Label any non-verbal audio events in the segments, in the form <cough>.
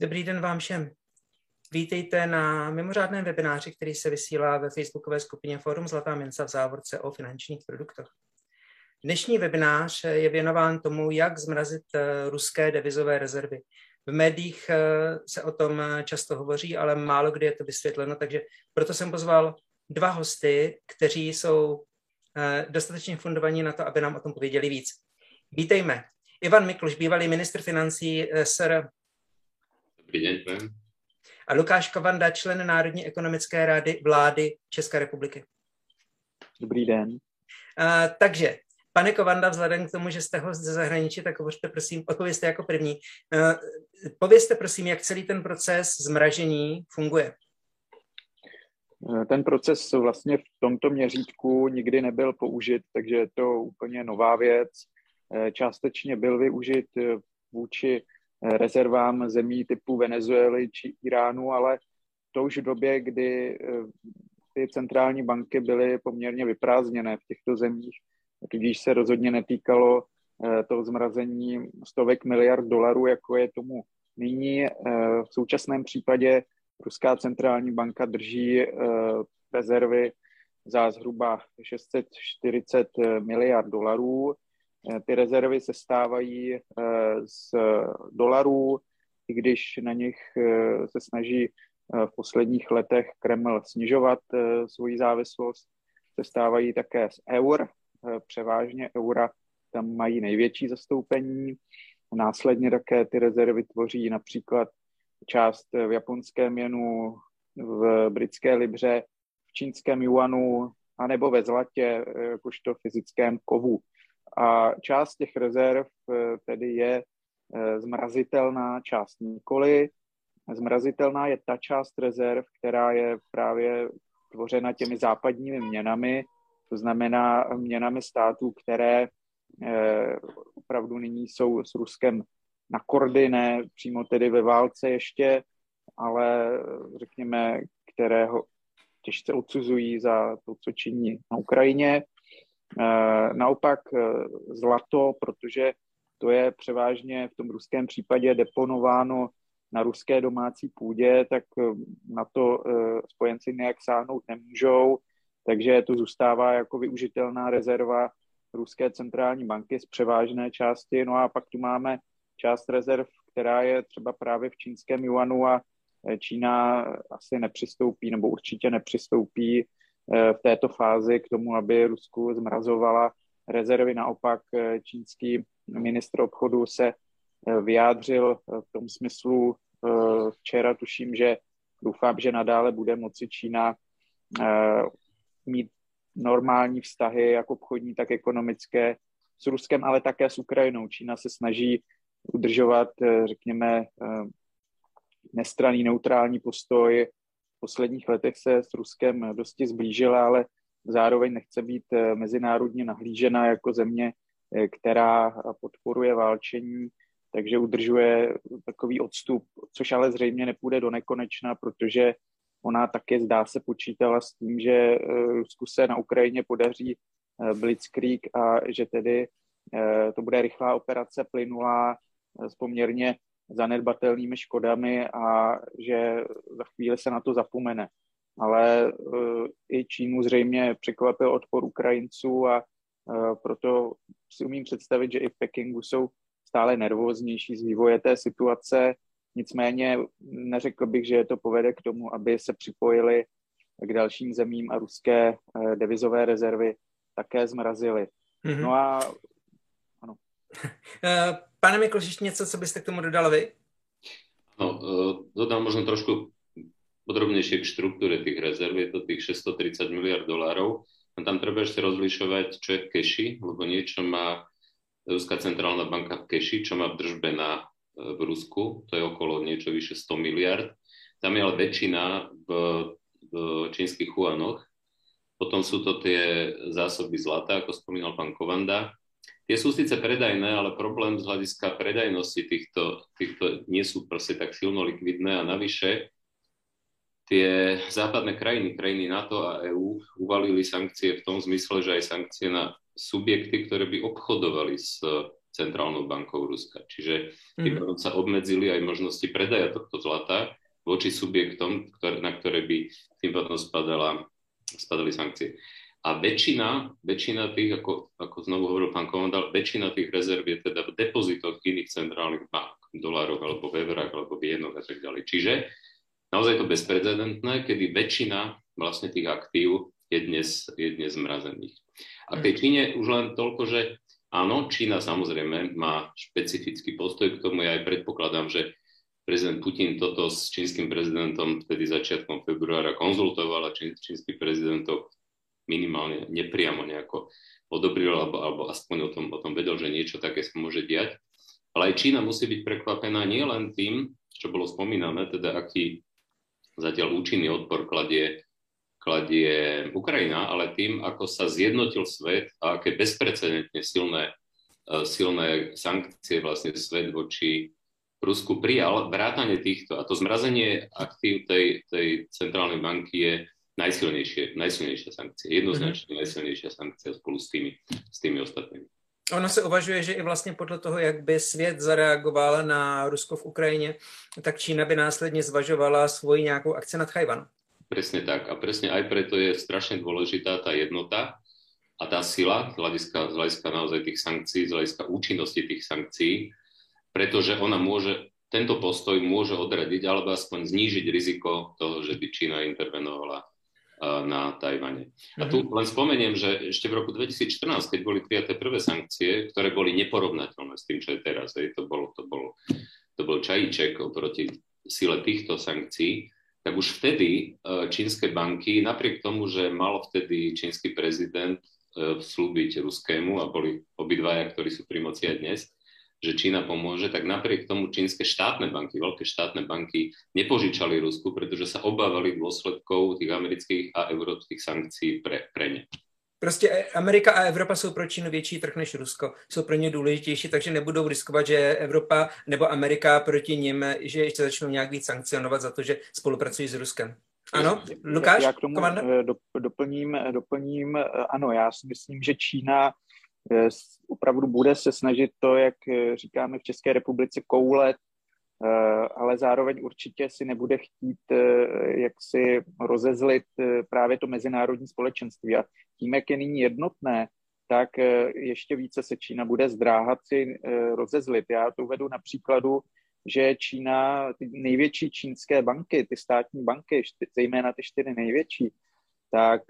Dobrý den vám všem. Vítejte na mimořádném webináři, který se vysílá ve facebookové skupině Forum Zlatá mince v závorce o finančních produktech. Dnešní webinář je věnován tomu, jak zmrazit eh, ruské devizové rezervy. V médiích eh, se o tom často hovoří, ale málo kdy je to vysvětleno, takže proto jsem pozval dva hosty, kteří jsou eh, dostatečně fundovaní na to, aby nám o tom pověděli víc. Vítejme. Ivan Mikluš, bývalý ministr financí SR Dobrý den. A Lukáš Kovanda, člen Národní ekonomické rady vlády České republiky. Dobrý den. Uh, takže, pane Kovanda, vzhledem k tomu, že jste host ze zahraničí, tak hovořte prosím, odpověste jako první. Uh, povězte prosím, jak celý ten proces zmražení funguje. Ten proces vlastně v tomto měřítku nikdy nebyl použit, takže je to úplně nová věc. Částečně byl využit vůči rezervám zemí typu Venezuely či Iránu, ale to už v době, kdy eh, ty centrální banky byly poměrně vyprázdněné v těchto zemích, tudíž se rozhodně netýkalo eh, toho zmrazení stovek miliard dolarů, jako je tomu nyní. Eh, v současném případě Ruská centrální banka drží rezervy za zhruba 640 miliard dolarů. Eh, ty rezervy se stávají eh, z dolarů, i když na nich eh, se snaží v posledních letech Kreml snižovat svoji závislost, se stávají také z eur, převážně eura tam mají největší zastoupení. Následně také ty rezervy tvoří například část v japonském měnu, v britské libře, v čínském juanu, anebo ve zlatě, jakožto fyzickém kovu. A část těch rezerv eh, tedy je eh, zmrazitelná, část nikoli. Zmrazitelná je ta část rezerv, která je právě tvořena těmi západními měnami, to znamená měnami států, které eh, opravdu nyní jsou s Ruskem na kordy, ne přímo tedy ve válce ještě, ale řekněme, kterého těžce odsuzují za to, co činí na Ukrajině. Eh, naopak eh, zlato, protože to je převážně v tom ruském případě deponováno na ruské domácí půdě, tak eh, na to spojenci nějak sáhnout nemůžou, takže to zůstává jako využitelná rezerva ruské centrální banky z převážné části. No a pak tu máme část rezerv, která je třeba právě v čínském juanu a Čína asi nepřistoupí, nebo určitě nepřistoupí v této fázi k tomu, aby Rusku zmrazovala rezervy. Naopak eh, čínský ministr obchodu se eh, vyjádřil v tom smyslu včera, tuším, že doufám, že nadále bude moci Čína mít normální vztahy, jak obchodní, tak ekonomické s Ruskem, ale také s Ukrajinou. Čína se snaží udržovat, řekněme, nestraný neutrální postoj posledních letech se s Ruskem dosti zblížila, ale zároveň nechce být eh, mezinárodně nahlížena jako země, eh, která podporuje válčení, takže udržuje takový odstup, což ale zřejmě nepůjde do nekonečna, protože ona také zdá se počítala s tím, že eh, Rusku se na Ukrajině podaří Blitzkrieg a že tedy to bude rychlá operace, plynulá, s poměrně zanedbatelnými škodami a že za chvíli se na to zapomene. Ale uh, i Čínu zřejmě překvapil odpor Ukrajinců a uh, proto si umím představit, že i v Pekingu jsou stále nervóznější z vývoje té situace. Nicméně neřekl bych, že to povede k tomu, aby se připojili k dalším zemím a ruské uh, devizové rezervy také zmrazily. Mm-hmm. No a. Pane Mikloš, ještě něco, co byste k tomu dodal vy? No, dodám možno trošku podrobnejšie k štruktúre tých rezerv. Je to tých 630 miliard dolárov. A tam treba ešte rozlišovať, čo je v keši, lebo niečo má Ruská centrálna banka v keši, čo má v držbe na, e, v Rusku, to je okolo niečo vyše 100 miliard. Tam je ale väčšina v, v čínskych huanoch. Potom sú to tie zásoby zlata, ako spomínal pán Kovanda. Tie sú síce predajné, ale problém z hľadiska predajnosti týchto, týchto nie sú proste tak silno likvidné a navyše tie západné krajiny, krajiny NATO a EÚ uvalili sankcie v tom zmysle, že aj sankcie na subjekty, ktoré by obchodovali s centrálnou bankou Ruska. Čiže tým mm-hmm. sa obmedzili aj možnosti predaja tohto zlata voči subjektom, ktoré, na ktoré by tým potom spadala, spadali sankcie. A väčšina, väčšina tých, ako, ako znovu hovoril pán komandál, väčšina tých rezerv je teda v depozitoch iných centrálnych bank, v dolároch alebo v eurách alebo v jednoch a tak ďalej. Čiže naozaj to bezprecedentné, kedy väčšina vlastne tých aktív je dnes, je dnes zmrazených. A tej Číne už len toľko, že áno, Čína samozrejme má špecifický postoj k tomu. Ja aj predpokladám, že prezident Putin toto s čínskym prezidentom vtedy začiatkom februára konzultoval a čín, čínsky prezident to minimálne nepriamo nejako odobril alebo, alebo aspoň o tom, o tom vedel, že niečo také sa môže diať. Ale aj Čína musí byť prekvapená nielen tým, čo bolo spomínané, teda aký zatiaľ účinný odpor kladie kladie Ukrajina, ale tým, ako sa zjednotil svet a aké bezprecedentne silné, e, silné sankcie vlastne svet voči Rusku prijal, vrátanie týchto a to zmrazenie aktív tej, tej centrálnej banky je najsilnejšie, najsilnejšia sankcia, jednoznačne mm-hmm. najsilnejšia sankcia spolu s tými, s tými ostatnými. Ono se uvažuje, že i vlastně podle toho, jak by svět zareagoval na Rusko v Ukrajině, tak Čína by následně zvažovala svoji nějakou akci nad Chajvan. Presne tak. A presne aj preto je strašne dôležitá tá jednota a tá sila z hľadiska, z hľadiska naozaj tých sankcií, z hľadiska účinnosti tých sankcií, pretože ona môže, tento postoj môže odradiť alebo aspoň znížiť riziko toho, že by Čína intervenovala na Tajvane. A tu mhm. len spomeniem, že ešte v roku 2014, keď boli prijaté prvé sankcie, ktoré boli neporovnateľné s tým, čo je teraz, hej, to, bol, to, bol, to bol čajíček oproti sile týchto sankcií, tak už vtedy e, čínske banky, napriek tomu, že mal vtedy čínsky prezident e, slúbiť ruskému a boli obidvaja, ktorí sú pri moci aj dnes, že Čína pomôže, tak napriek tomu čínske štátne banky, veľké štátne banky nepožičali Rusku, pretože sa obávali dôsledkov tých amerických a európskych sankcií pre, pre ne. Prostě Amerika a Evropa jsou pro Čínu větší trh než Rusko, jsou pro ně důležitější, takže nebudou riskovat, že Evropa nebo Amerika proti nim, že ještě začnou nějak víc sankcionovat za to, že spolupracují s Ruskem. Ano, Lukáš? Já k tomu komandant? doplním, doplním, ano, já si myslím, že Čína eh, opravdu bude se snažit to, jak eh, říkáme v České republice, koulet Eh, ale zároveň určitě si nebude chtít eh, jak si rozezlit eh, právě to mezinárodní společenství. A tím, jak je nyní jednotné, tak ještě více se Čína bude zdráhat si rozezlit. Já to uvedu na příkladu, že Čína, ty největší čínské banky, ty státní banky, zejména ty čtyři největší, tak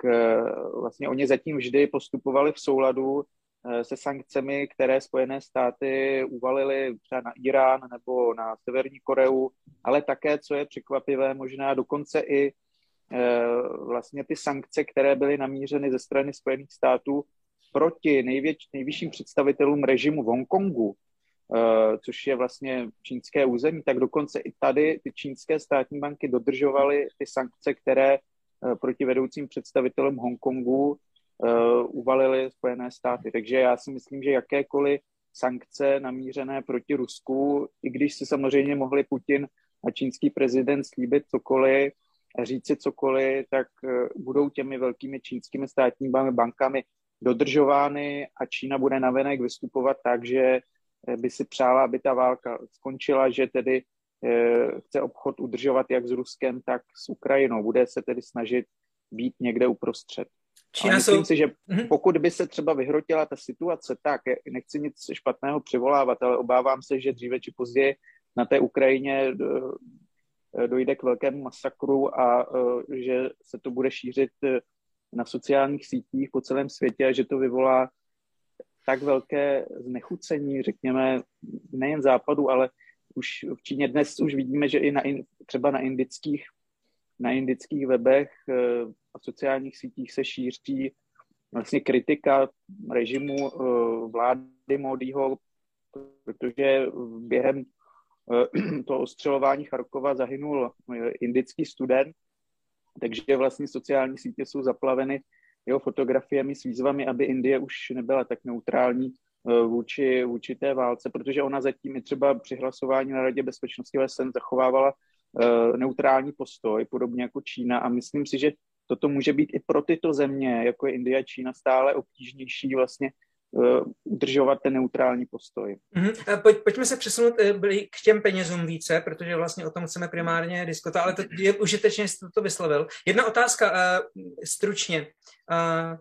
vlastně oni zatím vždy postupovali v souladu Eh, se sankcemi, které Spojené státy uvalily třeba na Irán nebo na Severní Koreu, ale také, co je překvapivé, možná dokonce i eh, vlastně ty sankce, které byly namířeny ze strany Spojených států proti nejvěč, nejvyšším představitelům režimu v Hongkongu, eh, což je vlastně čínské území, tak dokonce i tady ty čínské státní banky dodržovaly ty sankce, které proti vedoucím představitelům Hongkongu uvalily Spojené státy. Takže já si myslím, že jakékoliv sankce namířené proti Rusku, i když si samozřejmě mohli Putin a čínský prezident slíbit cokoliv, říci cokoliv, tak uh, budou těmi velkými čínskými státními bankami dodržovány a Čína bude navenek vystupovat tak, že eh, by si přála, aby ta válka skončila, že tedy chce obchod udržovat jak s Ruskem, tak s Ukrajinou. Bude se tedy snažit být někde uprostřed. Čína Ale myslím jsou... si, že mhm. pokud by se třeba vyhrotila ta situace tak, nechci nic špatného přivolávat, ale obávám se, že dříve či později na té Ukrajině eh, dojde k velkému masakru a eh, že se to bude šířit eh, na sociálních sítích po celém světě a že to vyvolá tak velké znechucení, řekněme, nejen západu, ale už v Číně dnes už vidíme, že i na, třeba na indických na indických webech eh, a sociálních sítích se šíří vlastně kritika režimu eh, vlády Modího, protože během eh, <clears throat> toho ostřelování Charkova zahynul indický student, takže vlastně sociální sítě jsou zaplaveny jeho fotografiemi s výzvami, aby Indie už nebyla tak neutrální vůči, vůči té válce, protože ona zatím i třeba při hlasování na Radě bezpečnosti OSN zachovávala Eh, neutrální postoj, podobně jako Čína. A myslím si, že toto může být i pro tyto země, jako je Indie a Čína, stále obtížnější vlastně udržovat ten neutrální postoj. Mm-hmm. Pojď, pojďme se přesunout k těm penězům více, protože vlastně o tom chceme primárně diskutovat, ale to je užitečně, jestli to vyslovil. Jedna otázka stručně. Eh,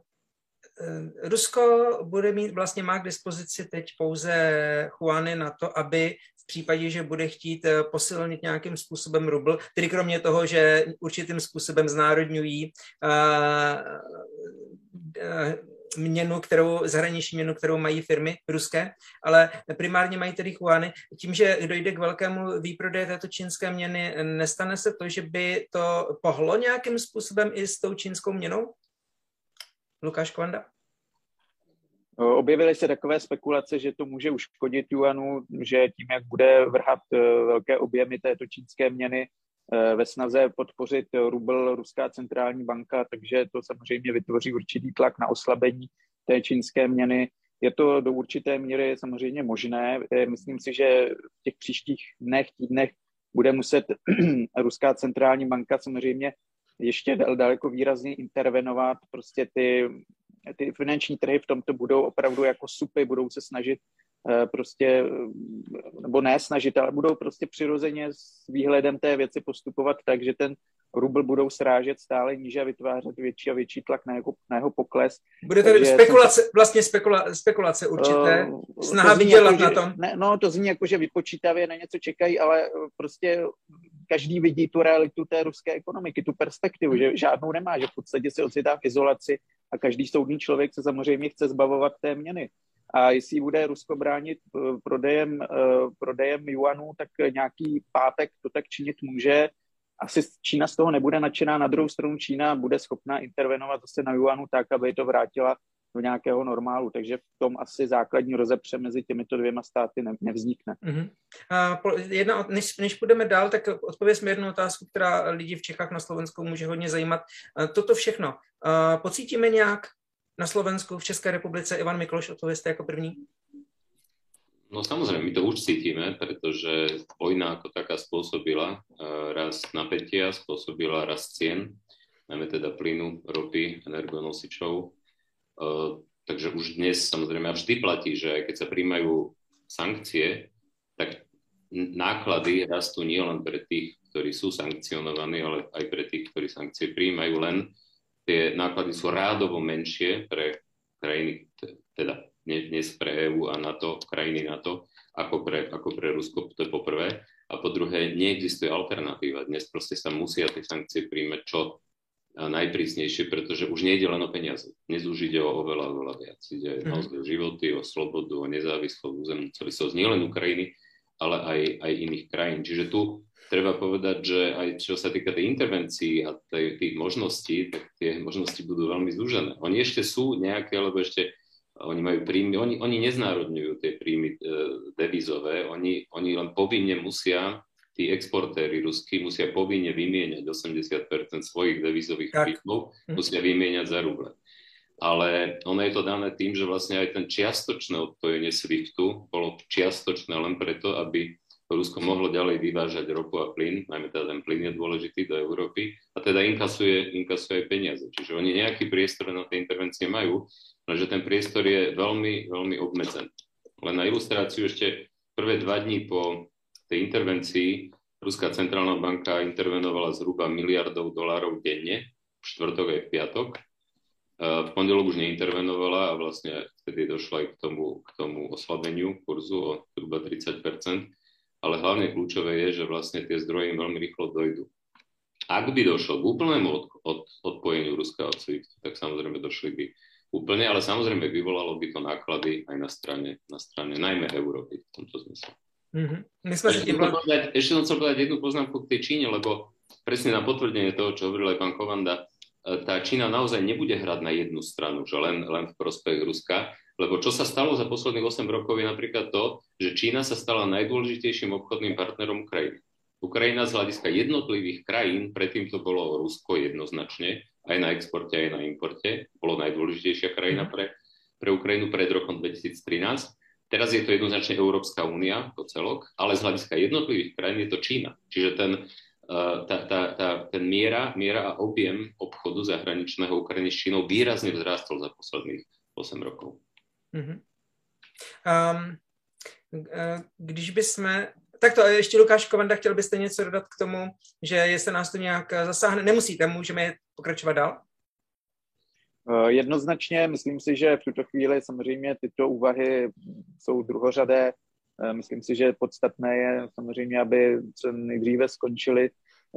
Rusko bude mít, vlastně má k dispozici teď pouze Juany na to, aby v případě, že bude chtít eh, posilnit nějakým způsobem rubl, tedy kromě toho, že určitým způsobem znárodňují uh, uh, měnu, kterou, zahraniční měnu, kterou mají firmy ruské, ale primárně mají tedy Juany. Tím, že dojde k velkému výprodeji této čínské měny, nestane se to, že by to pohlo nějakým způsobem i s tou čínskou měnou? Lukáš Kvanda? Objevily se takové spekulace, že to může uškodit Juanu, že tím, jak bude vrhat e, velké objemy této čínské měny e, ve snaze podpořit rubl Ruská centrální banka, takže to samozřejmě vytvoří určitý tlak na oslabení té čínské měny. Je to do určité míry samozřejmě možné. Myslím si, že v těch příštích dnech, týdnech bude muset <clears throat> Ruská centrální banka samozřejmě ještě daleko výrazně intervenovat. Prostě ty, ty finanční trhy v tomto budou opravdu jako supy, budou se snažit eh, prostě, nebo ne snažit, ale budou prostě přirozeně s výhledem té věci postupovat tak, že ten rubl budou srážet stále níže a vytvářet větší a větší tlak na jeho, na jeho pokles. Bude to spekulace, jsem... vlastně spekula, spekulace určité, uh, snaha to vydělat jako, na tom. Ne, no, to zní jako, že vypočítavě na něco čekají, ale prostě každý vidí tu realitu té ruské ekonomiky, tu perspektivu, že žádnou nemá, že v podstatě se ocitá v izolaci a každý soudný člověk se samozřejmě chce zbavovat té měny. A jestli bude Rusko bránit eh, prodejem, eh, prodejem juanů, tak nějaký pátek to tak činit může asi Čína z toho nebude nadšená, na druhou stranu Čína bude schopná intervenovat zase na Yuanu tak, aby to vrátila do nějakého normálu, takže v tom asi základní rozepře mezi těmito dvěma státy ne, nevznikne. Uh-huh. A jedna, než, než půjdeme dál, tak odpovězme jednu otázku, která lidi v Čechách na Slovensku může hodně zajímat. Toto všechno. Pocítíme nějak na Slovensku, v České republice, Ivan Mikloš, odpověste jako první? No samozrejme, my to už cítime, pretože vojna ako taká spôsobila uh, rast napätia, spôsobila rast cien, najmä teda plynu, ropy, energonosičov. Uh, takže už dnes samozrejme a vždy platí, že keď sa príjmajú sankcie, tak náklady rastú nielen pre tých, ktorí sú sankcionovaní, ale aj pre tých, ktorí sankcie príjmajú, len tie náklady sú rádovo menšie pre krajiny, teda dnes pre EÚ a NATO, krajiny NATO, ako pre, ako pre Rusko, to je poprvé. A po druhé, neexistuje alternatíva. Dnes proste sa musia tie sankcie príjmať čo najprísnejšie, pretože už nejde len o peniaze. Dnes už ide o oveľa, oveľa viac. Ide mm. o životy, o slobodu, o nezávislosť, územnú celistvosť nielen Ukrajiny, ale aj, aj iných krajín. Čiže tu treba povedať, že aj čo sa týka tej intervencií a tej, tých možností, tak tie možnosti budú veľmi zúžené. Oni ešte sú nejaké, lebo ešte oni majú príjmy, oni, oni neznárodňujú tie príjmy e, devizové, oni, oni len povinne musia, tí exportéry ruskí musia povinne vymieňať 80% svojich devizových príjmov, hm. musia vymieňať za ruble. Ale ono je to dané tým, že vlastne aj ten čiastočné odpojenie SWIFTu bolo čiastočné len preto, aby Rusko mohlo ďalej vyvážať ropu a plyn, najmä teda ten plyn je dôležitý do Európy, a teda inkasuje, inkasuje aj peniaze. Čiže oni nejaký priestor na tie intervencie majú, lenže ten priestor je veľmi, veľmi obmedzený. Len na ilustráciu ešte prvé dva dní po tej intervencii Ruská centrálna banka intervenovala zhruba miliardov dolárov denne, v štvrtok aj v piatok. V pondelok už neintervenovala a vlastne vtedy došlo aj k tomu, k tomu oslabeniu kurzu o zhruba 30% ale hlavne kľúčové je, že vlastne tie zdroje veľmi rýchlo dojdu. Ak by došlo k úplnému od, od, odpojeniu Ruska od SWIFT, tak samozrejme došli by úplne, ale samozrejme vyvolalo by to náklady aj na strane, na strane najmä Európy v tomto zmysle. Mm-hmm. Myslím, ešte, chcel povedať, ešte som chcel povedať jednu poznámku k tej Číne, lebo presne na potvrdenie toho, čo hovoril aj pán Kovanda, e, tá Čína naozaj nebude hrať na jednu stranu, že len, len v prospech Ruska, lebo čo sa stalo za posledných 8 rokov je napríklad to, že Čína sa stala najdôležitejším obchodným partnerom Ukrajiny. Ukrajina z hľadiska jednotlivých krajín, predtým to bolo Rusko jednoznačne, aj na exporte, aj na importe, bolo najdôležitejšia krajina mhm. pre, pre Ukrajinu pred rokom 2013. Teraz je to jednoznačne Európska únia, to celok, ale z hľadiska jednotlivých krajín je to Čína. Čiže ten, uh, tá, tá, tá, ten miera, miera a objem obchodu zahraničného Ukrajiny s Čínou výrazne vzrástol za posledných 8 rokov. Mm-hmm. Um, když bychom... Tak to ještě Lukáš Kovanda, chtěl byste něco dodat k tomu, že jestli nás to nějak zasáhne, nemusíte, můžeme pokračovat dál? Eh, jednoznačně, myslím si, že v tuto chvíli samozřejmě tyto úvahy jsou druhořadé. Eh, myslím si, že podstatné je samozřejmě, aby co nejdříve skončily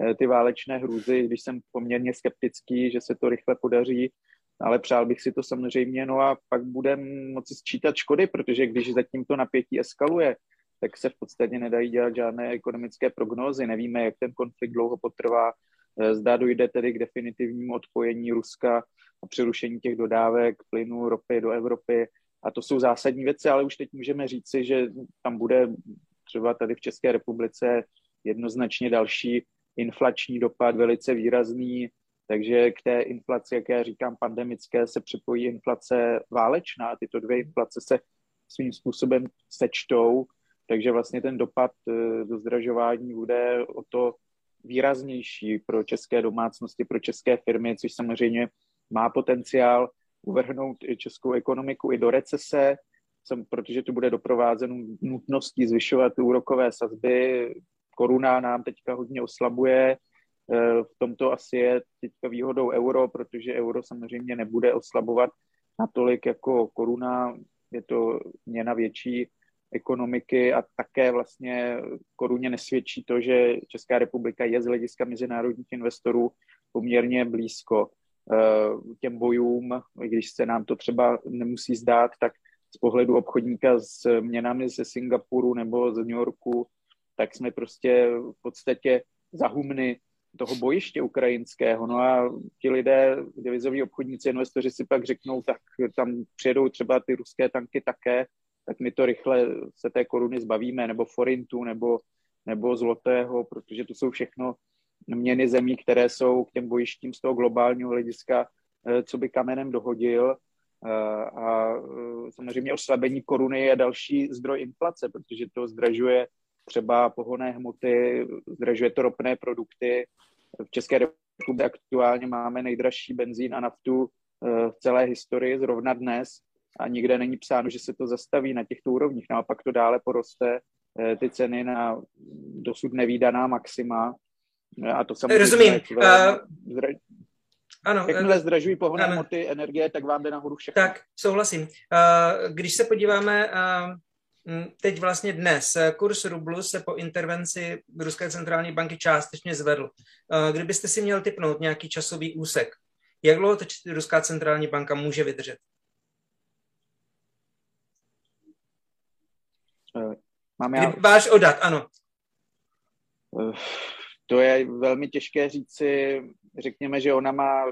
eh, ty válečné hrůzy, když jsem poměrně skeptický, že se to rychle podaří, ale přál bych si to samozřejmě, no a pak budeme moci sčítat škody, protože když zatím to napětí eskaluje, tak se v podstatě nedají dělat žádné ekonomické prognózy. Nevíme, jak ten konflikt dlouho potrvá, zda dojde tedy k definitivnímu odpojení Ruska a přerušení těch dodávek plynu, ropy do Evropy. A to jsou zásadní věci, ale už teď můžeme říci, že tam bude třeba tady v České republice jednoznačně další inflační dopad velice výrazný, takže k té inflaci, jak já říkám, pandemické, se připojí inflace válečná. Tyto dvě inflace se svým způsobem sečtou, takže vlastně ten dopad eh, do zdražování bude o to výraznější pro české domácnosti, pro české firmy, což samozřejmě má potenciál uvrhnout českou ekonomiku i do recese, protože to bude doprovázeno nutností zvyšovat úrokové sazby. Koruna nám teďka hodně oslabuje, eh, v tomto asi je teďka výhodou euro, protože euro samozřejmě nebude oslabovat natolik jako koruna, je to měna větší ekonomiky a také vlastně koruně nesvědčí to, že Česká republika je z hlediska mezinárodních investorů poměrně blízko uh, těm bojům, i když se nám to třeba nemusí zdát, tak z pohledu obchodníka s měnami ze Singapuru nebo z New Yorku, tak jsme prostě v podstatě zahumny toho bojiště ukrajinského. No a ti lidé, devizoví obchodníci, investoři si pak řeknou, tak tam přijedou třeba ty ruské tanky také, tak my to rychle se té koruny zbavíme, nebo forintu, nebo, nebo zlotého, protože to jsou všechno měny zemí, které jsou k těm bojištím z toho globálního hlediska, eh, co by kamenem dohodil. Eh, a eh, samozřejmě oslabení koruny je další zdroj inflace, protože to zdražuje třeba pohonné hmoty, zdražuje to ropné produkty. V České republice aktuálně máme nejdražší benzín a naftu v celé historii zrovna dnes a nikde není psáno, že se to zastaví na těchto úrovních. No a pak to dále poroste eh, ty ceny na dosud nevýdaná maxima. A to samozřejmě... Rozumím. Zra... Ano. Jakmile uh, zdražují pohonné hmoty, energie, tak vám jde nahoru všechno. Tak, souhlasím. Uh, když se podíváme uh, teď vlastně dnes, kurz rublu se po intervenci Ruské centrální banky částečně zvedl. Kdybyste si měl typnout nějaký časový úsek, jak dlouho to Ruská centrální banka může vydržet? Mám já... Váš odat, ano. Eh, to je velmi těžké říci. Řekněme, že ona má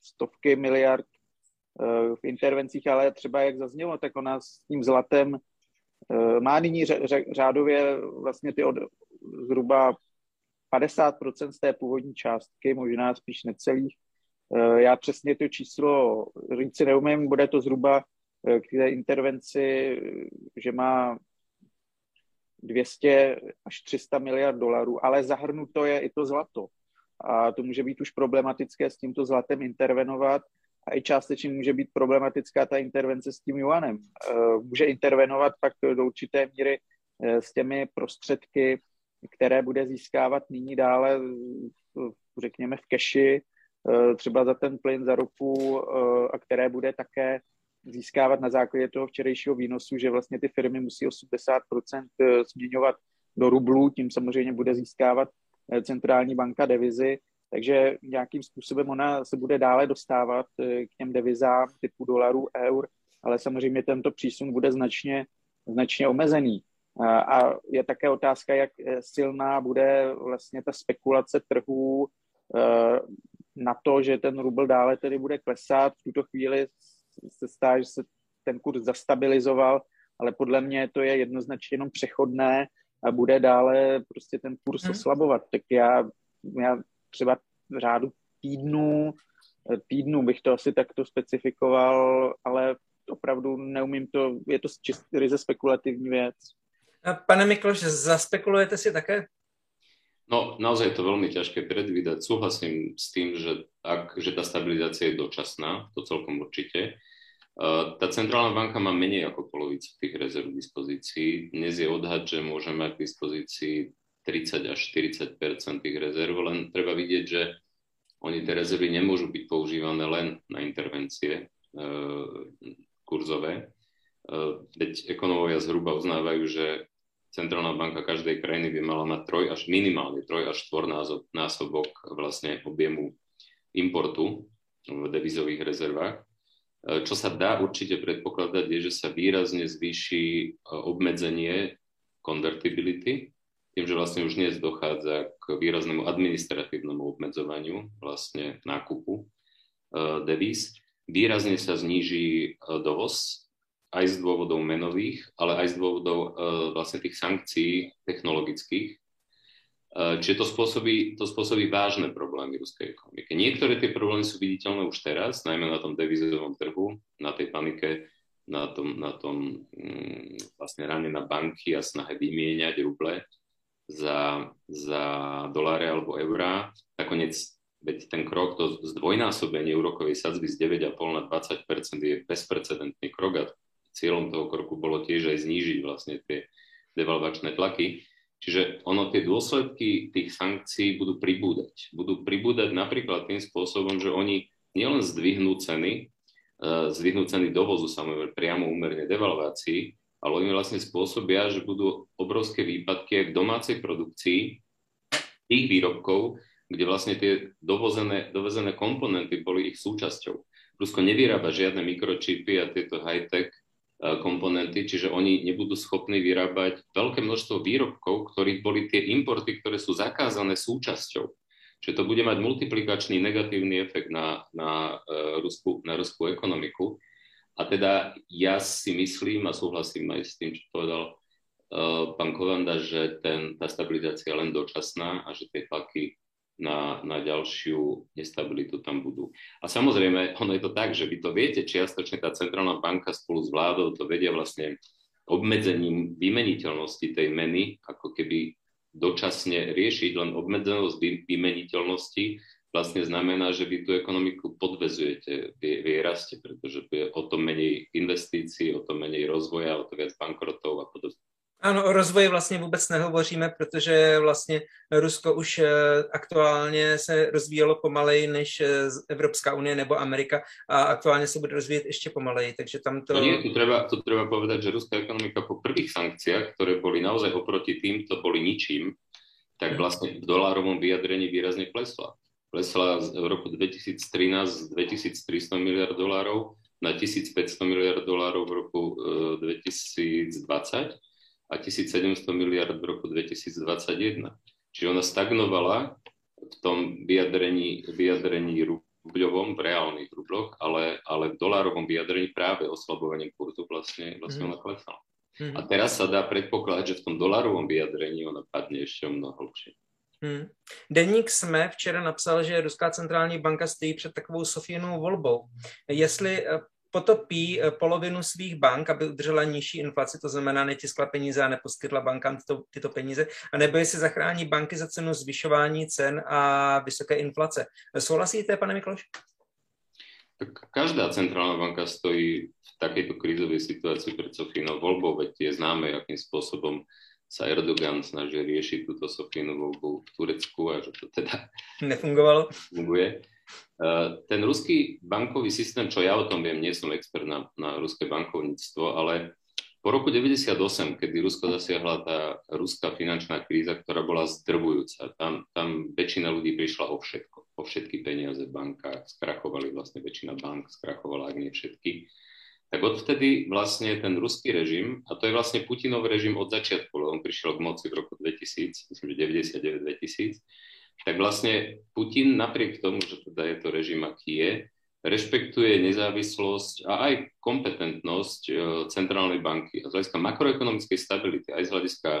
stovky miliard eh, v intervencích, ale třeba jak zaznělo, tak ona s tím zlatem má nyní řádově vlastně ty od, zhruba 50% z té původní částky, možná spíš necelých. Já přesně to číslo říct si neumím, bude to zhruba k té intervenci, že má 200 až 300 miliard dolarů, ale zahrnuto je i to zlato. A to může být už problematické s tímto zlatem intervenovat a i částečně může být problematická ta intervence s tím juanem. Eh, může intervenovat pak do určité míry eh, s těmi prostředky, které bude získávat nyní dále, řekněme, v keši, eh, třeba za ten plyn, za ropu, a které bude také získávat na základě toho včerejšího výnosu, že vlastně ty firmy musí 80% eh, změňovat do rublů, tím samozřejmě bude získávat eh, centrální banka devizy, takže nějakým způsobem ona se bude dále dostávat eh, k těm devizám typu dolarů, eur, ale samozřejmě tento přísun bude značně, značně omezený. A je také otázka, jak silná bude vlastně ta spekulace trhů na to, že ten rubl dále tedy bude klesat. V tuto chvíli se stá, že se ten kurz zastabilizoval, ale podle mě to je jednoznačně jenom přechodné a bude dále prostě ten kurz hmm. oslabovat. Tak já, já třeba v řádu týdnů, týdnů bych to asi takto specifikoval, ale opravdu neumím to, je to čistě ryze spekulativní věc. A pane Mikloš, zaspekulujete si také? No, naozaj je to veľmi ťažké predvídať. Súhlasím s tým, že, ak, že tá stabilizácia je dočasná, to celkom určite. Tá centrálna banka má menej ako polovicu tých rezerv k dispozícii. Dnes je odhad, že môže mať k dispozícii 30 až 40% tých rezerv, len treba vidieť, že oni tie rezervy nemôžu byť používané len na intervencie e, kurzové. E, veď ekonomovia zhruba uznávajú, že centrálna banka každej krajiny by mala mať troj až minimálne troj až štvor násobok vlastne objemu importu v devizových rezervách. E, čo sa dá určite predpokladať, je, že sa výrazne zvýši e, obmedzenie convertibility, tým, že vlastne už dnes dochádza k výraznému administratívnemu obmedzovaniu vlastne nákupu e, devíz. Výrazne sa zníži dovoz aj z dôvodov menových, ale aj z dôvodov vlastne tých sankcií technologických, Eh, čiže to spôsobí, to spôsobí vážne problémy ruskej ekonomiky. Niektoré tie problémy sú viditeľné už teraz, najmä na tom devizovom trhu, na tej panike, na tom, na tom mm, vlastne rane na banky a snahe vymieňať ruble za, za doláre alebo eurá. Nakoniec veď ten krok, to zdvojnásobenie úrokovej sadzby z 9,5 na 20% je bezprecedentný krok a cieľom toho kroku bolo tiež aj znížiť vlastne tie devalvačné tlaky. Čiže ono tie dôsledky tých sankcií budú pribúdať. Budú pribúdať napríklad tým spôsobom, že oni nielen zdvihnú ceny, uh, zdvihnú ceny dovozu samozrejme priamo úmerne devalvácii, ale oni vlastne spôsobia, že budú obrovské výpadky v domácej produkcii tých výrobkov, kde vlastne tie dovozené, dovezené komponenty boli ich súčasťou. Rusko nevyrába žiadne mikročipy a tieto high-tech E, komponenty, čiže oni nebudú schopní vyrábať veľké množstvo výrobkov, ktorých boli tie importy, ktoré sú zakázané súčasťou. Čiže to bude mať multiplikačný negatívny efekt na, na, uh, ruskú, na ruskú ekonomiku. A teda ja si myslím a súhlasím aj s tým, čo povedal uh, pán Kovanda, že ten, tá stabilizácia je len dočasná a že tie tlaky na, na ďalšiu nestabilitu tam budú. A samozrejme, ono je to tak, že vy to viete, čiastočne tá centrálna banka spolu s vládou to vedia vlastne obmedzením vymeniteľnosti tej meny, ako keby dočasne riešiť, len obmedzenosť vymeniteľnosti vlastne znamená, že vy tú ekonomiku podvezujete v jej raste, pretože je o to menej investícií, o to menej rozvoja, o to viac bankrotov a podobne. Ano, o rozvoji vlastně vůbec nehovoříme, protože vlastně Rusko už eh, aktuálně se rozvíjelo pomaleji než eh, Evropská unie nebo Amerika a aktuálně se bude rozvíjet ještě pomaleji, takže tam to... No nie, tu treba, tu treba povedať, že ruská ekonomika po prvých sankciách, ktoré boli naozaj oproti týmto boli ničím, tak vlastne v dolárovom vyjadrení výrazne klesla. Klesla v roku 2013 z 2300 miliard dolárov na 1500 miliard dolárov v roku 2020 eh, a 1700 miliard v roku 2021. Čiže ona stagnovala v tom vyjadrení, vyjadrení rubľovom, v reálnych rubloch, ale, ale v dolárovom vyjadrení práve oslabovaním kurzu vlastne, vlastne ona klesala. Mm. A teraz sa dá predpokladať, že v tom dolárovom vyjadrení ona padne ešte mnoho hlbšie. Hmm. Deník SME včera napsal, že Ruská centrální banka stojí před takovou Sofínou volbou. Jestli eh, potopí eh, polovinu svých bank, aby udržela nižší inflaci, to znamená netiskla peníze a neposkytla bankám tyto, tyto peníze, a nebo jestli zachrání banky za cenu zvyšování cen a vysoké inflace. Souhlasíte, pane Mikloš? Tak každá centrálna banka stojí v takejto krízovej situácii pred Sofínou voľbou, veď je známe, akým spôsobom sa Erdogan snaží riešiť túto Sofínu voľbu v Turecku a že to teda nefungovalo. Funguje. Eh, ten ruský bankový systém, čo ja o tom viem, nie som expert na, na ruské bankovníctvo, ale po roku 98, kedy Rusko zasiahla tá ruská finančná kríza, ktorá bola zdrvujúca, tam, tam väčšina ľudí prišla o všetko, o všetky peniaze v bankách, skrachovali vlastne väčšina bank, skrachovala, ak nie všetky. Tak odvtedy vlastne ten ruský režim, a to je vlastne Putinov režim od začiatku, lebo on prišiel k moci v roku 2000, myslím, že 99-2000, tak vlastne Putin napriek tomu, že teda je to režim, aký je, rešpektuje nezávislosť a aj kompetentnosť e, centrálnej banky a z hľadiska makroekonomickej stability, aj z hľadiska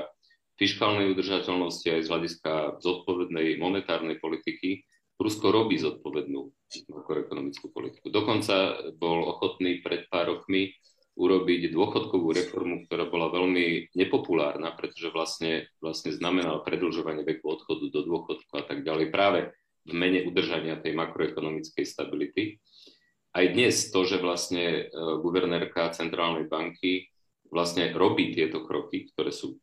fiskálnej udržateľnosti, aj z hľadiska zodpovednej monetárnej politiky, Rusko robí zodpovednú makroekonomickú politiku. Dokonca bol ochotný pred pár rokmi urobiť dôchodkovú reformu, ktorá bola veľmi nepopulárna, pretože vlastne, vlastne znamenala predlžovanie veku odchodu do dôchodku a tak ďalej práve v mene udržania tej makroekonomickej stability. aj dnes to, že vlastne guvernérka centrálnej banky vlastne robí tieto kroky, ktoré sú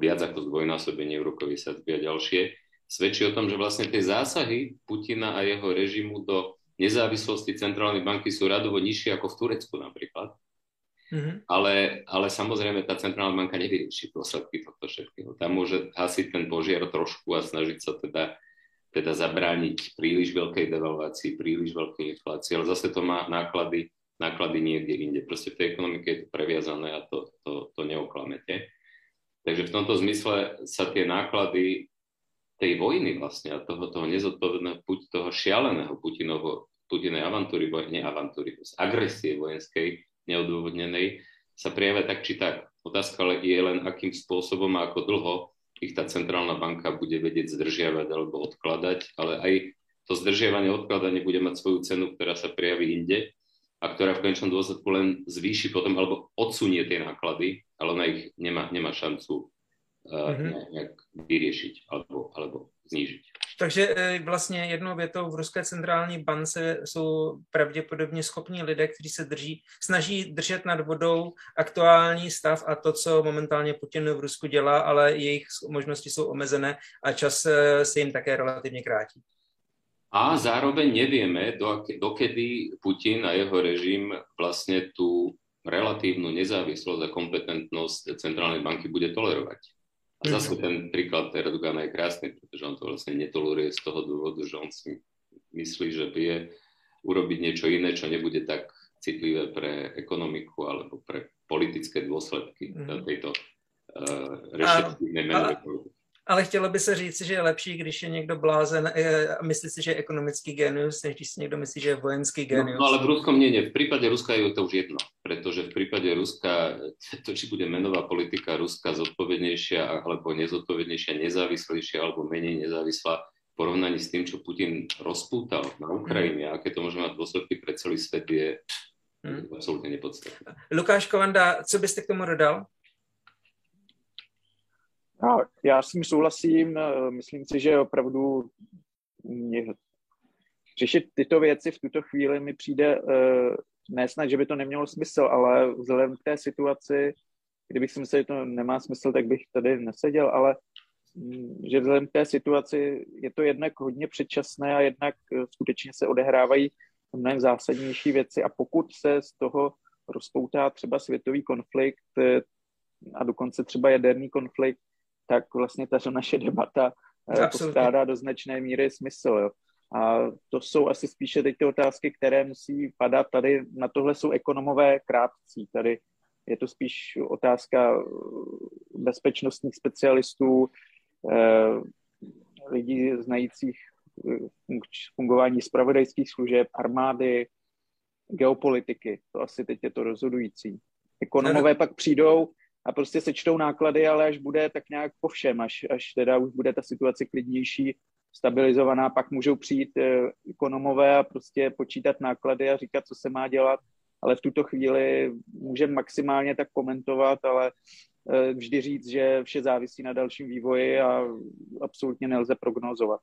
viac ako zdvojnásobenie úrokovej sadzby a ďalšie, svedčí o tom, že vlastne tie zásahy Putina a jeho režimu do nezávislosti centrálnej banky sú radovo nižšie ako v Turecku napríklad. Mm-hmm. Ale, ale samozrejme tá centrálna banka nevyrieši dôsledky tohto všetkého. Tam môže hasiť ten požiar trošku a snažiť sa teda, teda zabrániť príliš veľkej devalvácii, príliš veľkej inflácii, ale zase to má náklady, náklady niekde inde. Proste v tej ekonomike je to previazané a to, to, to neoklamete. Takže v tomto zmysle sa tie náklady tej vojny vlastne a toho, toho nezodpovedného, toho šialeného Putinovo, Putinej avantúry, nie avantúry, agresie vojenskej, neodôvodnenej sa prejavia tak či tak. Otázka ale je len, akým spôsobom a ako dlho ich tá centrálna banka bude vedieť zdržiavať alebo odkladať, ale aj to zdržiavanie, odkladanie bude mať svoju cenu, ktorá sa prejaví inde a ktorá v konečnom dôsledku len zvýši potom alebo odsunie tie náklady, ale ona ich nemá, nemá šancu uh, mm-hmm. nejak vyriešiť alebo, alebo znížiť. Takže e, vlastně jednou větou v Ruské centrální bance jsou pravděpodobně schopní lidé, kteří se drží, snaží držet nad vodou aktuální stav a to, co momentálně Putin v Rusku dělá, ale jejich možnosti jsou omezené a čas e, se jim také relativně krátí. A zároveň nevieme, do, dokedy Putin a jeho režim vlastne tú relatívnu nezávislosť a kompetentnosť centrálnej banky bude tolerovať. A zase ten príklad Erdogana je krásny, pretože on to vlastne netoleruje z toho dôvodu, že on si myslí, že vie urobiť niečo iné, čo nebude tak citlivé pre ekonomiku alebo pre politické dôsledky mm. tejto uh, rešektívnej menovej politiky. Ale chtělo by se říct, že je lepší, když je někdo blázen eh, a myslí si, že je ekonomický genius, než když si někdo myslí, že je vojenský genius. No, no ale v Ruskom nie, nie. V prípade Ruska je to už jedno, pretože v prípade Ruska, <laughs> to, či bude menová politika Ruska zodpovednejšia alebo nezodpovednejšia, nezávislejšia alebo menej nezávislá v porovnaní s tým, čo Putin rozpútal na Ukrajine, mm. aké to môže mať dôsledky pre celý svet, je mm. absolútne nepodstatné. Lukáš Kovanda, co byste k tomu dodal? No, já s tím souhlasím. Eh, myslím si, že opravdu mě, řešit tyto věci v tuto chvíli mi přijde uh, ne snad, že by to nemělo smysl, ale vzhledem k té situaci, kdybych si myslel, že to nemá smysl, tak bych tady neseděl, ale mm, že vzhledem k té situaci je to jednak hodně předčasné a jednak eh, skutečně se odehrávají mnohem zásadnější věci a pokud se z toho rozpoutá třeba světový konflikt a dokonce třeba jaderný konflikt, tak vlastně ta naše debata eh, Absolutně. postrádá do značné míry smysl. Jo. A to jsou asi spíše teď ty otázky, které musí padat. Tady na tohle jsou ekonomové krátcí. Tady je to spíš otázka eh, bezpečnostních specialistů, eh, lidí znajících fungování spravodajských služeb, armády, geopolitiky. To asi teď je to rozhodující. Ekonomové pak přijdou a prostě sečtou náklady, ale až bude tak nějak po všem, až, až teda už bude ta situace klidnější, stabilizovaná, pak můžou přijít eh, ekonomové a prostě počítat náklady a říkat, co se má dělat, ale v tuto chvíli můžeme maximálně tak komentovat, ale eh, vždy říct, že vše závisí na dalším vývoji a absolutně nelze prognozovat.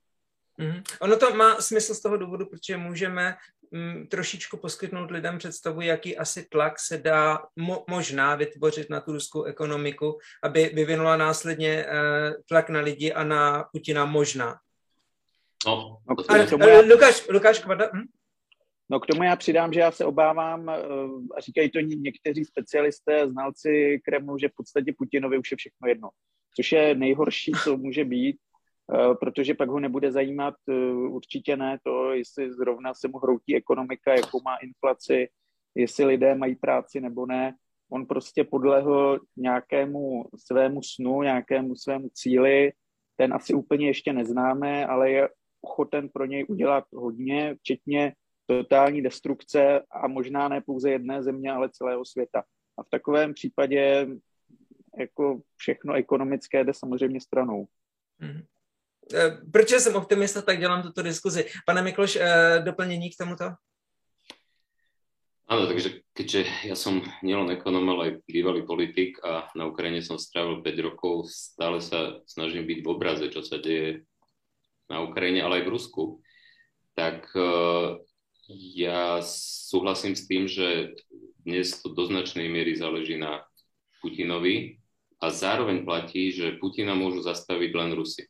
Mm-hmm. Ono to má smysl z toho důvodu, protože můžeme mm, trošičku poskytnout lidem představu, jaký asi tlak se dá mo- možná vytvořit na tu ruskou ekonomiku, aby vyvinula následně uh, tlak na lidi a na Putina možná. No, a, já... Lukáš, Lukáš Kvada, hm? No k tomu já přidám, že já se obávám, eh, a říkají to někteří specialisté, znalci Kremlu, že v podstatě Putinovi už je všechno jedno. Což je nejhorší, co může být, Eh, protože pak ho nebude zajímat eh, určitě ne to, jestli zrovna se mu hroutí ekonomika, jakou má inflaci, jestli lidé mají práci nebo ne. On prostě podlehl nějakému svému snu, nějakému svému cíli, ten asi úplně ještě neznáme, ale je ochoten pro něj udělat hodně, včetně totální destrukce a možná ne pouze jedné země, ale celého světa. A v takovém případě jako všechno ekonomické jde samozřejmě stranou. Mm-hmm. Eh, proč jsem optimista, tak dělám tuto diskuzi. Pane Mikloš, eh, doplnění k tomuto? Áno, takže keďže ja som nielen ekonom, ale aj bývalý politik a na Ukrajine som strávil 5 rokov, stále sa snažím byť v obraze, čo sa deje na Ukrajine, ale aj v Rusku, tak uh, ja súhlasím s tým, že dnes to do značnej miery záleží na Putinovi a zároveň platí, že Putina môžu zastaviť len Rusi.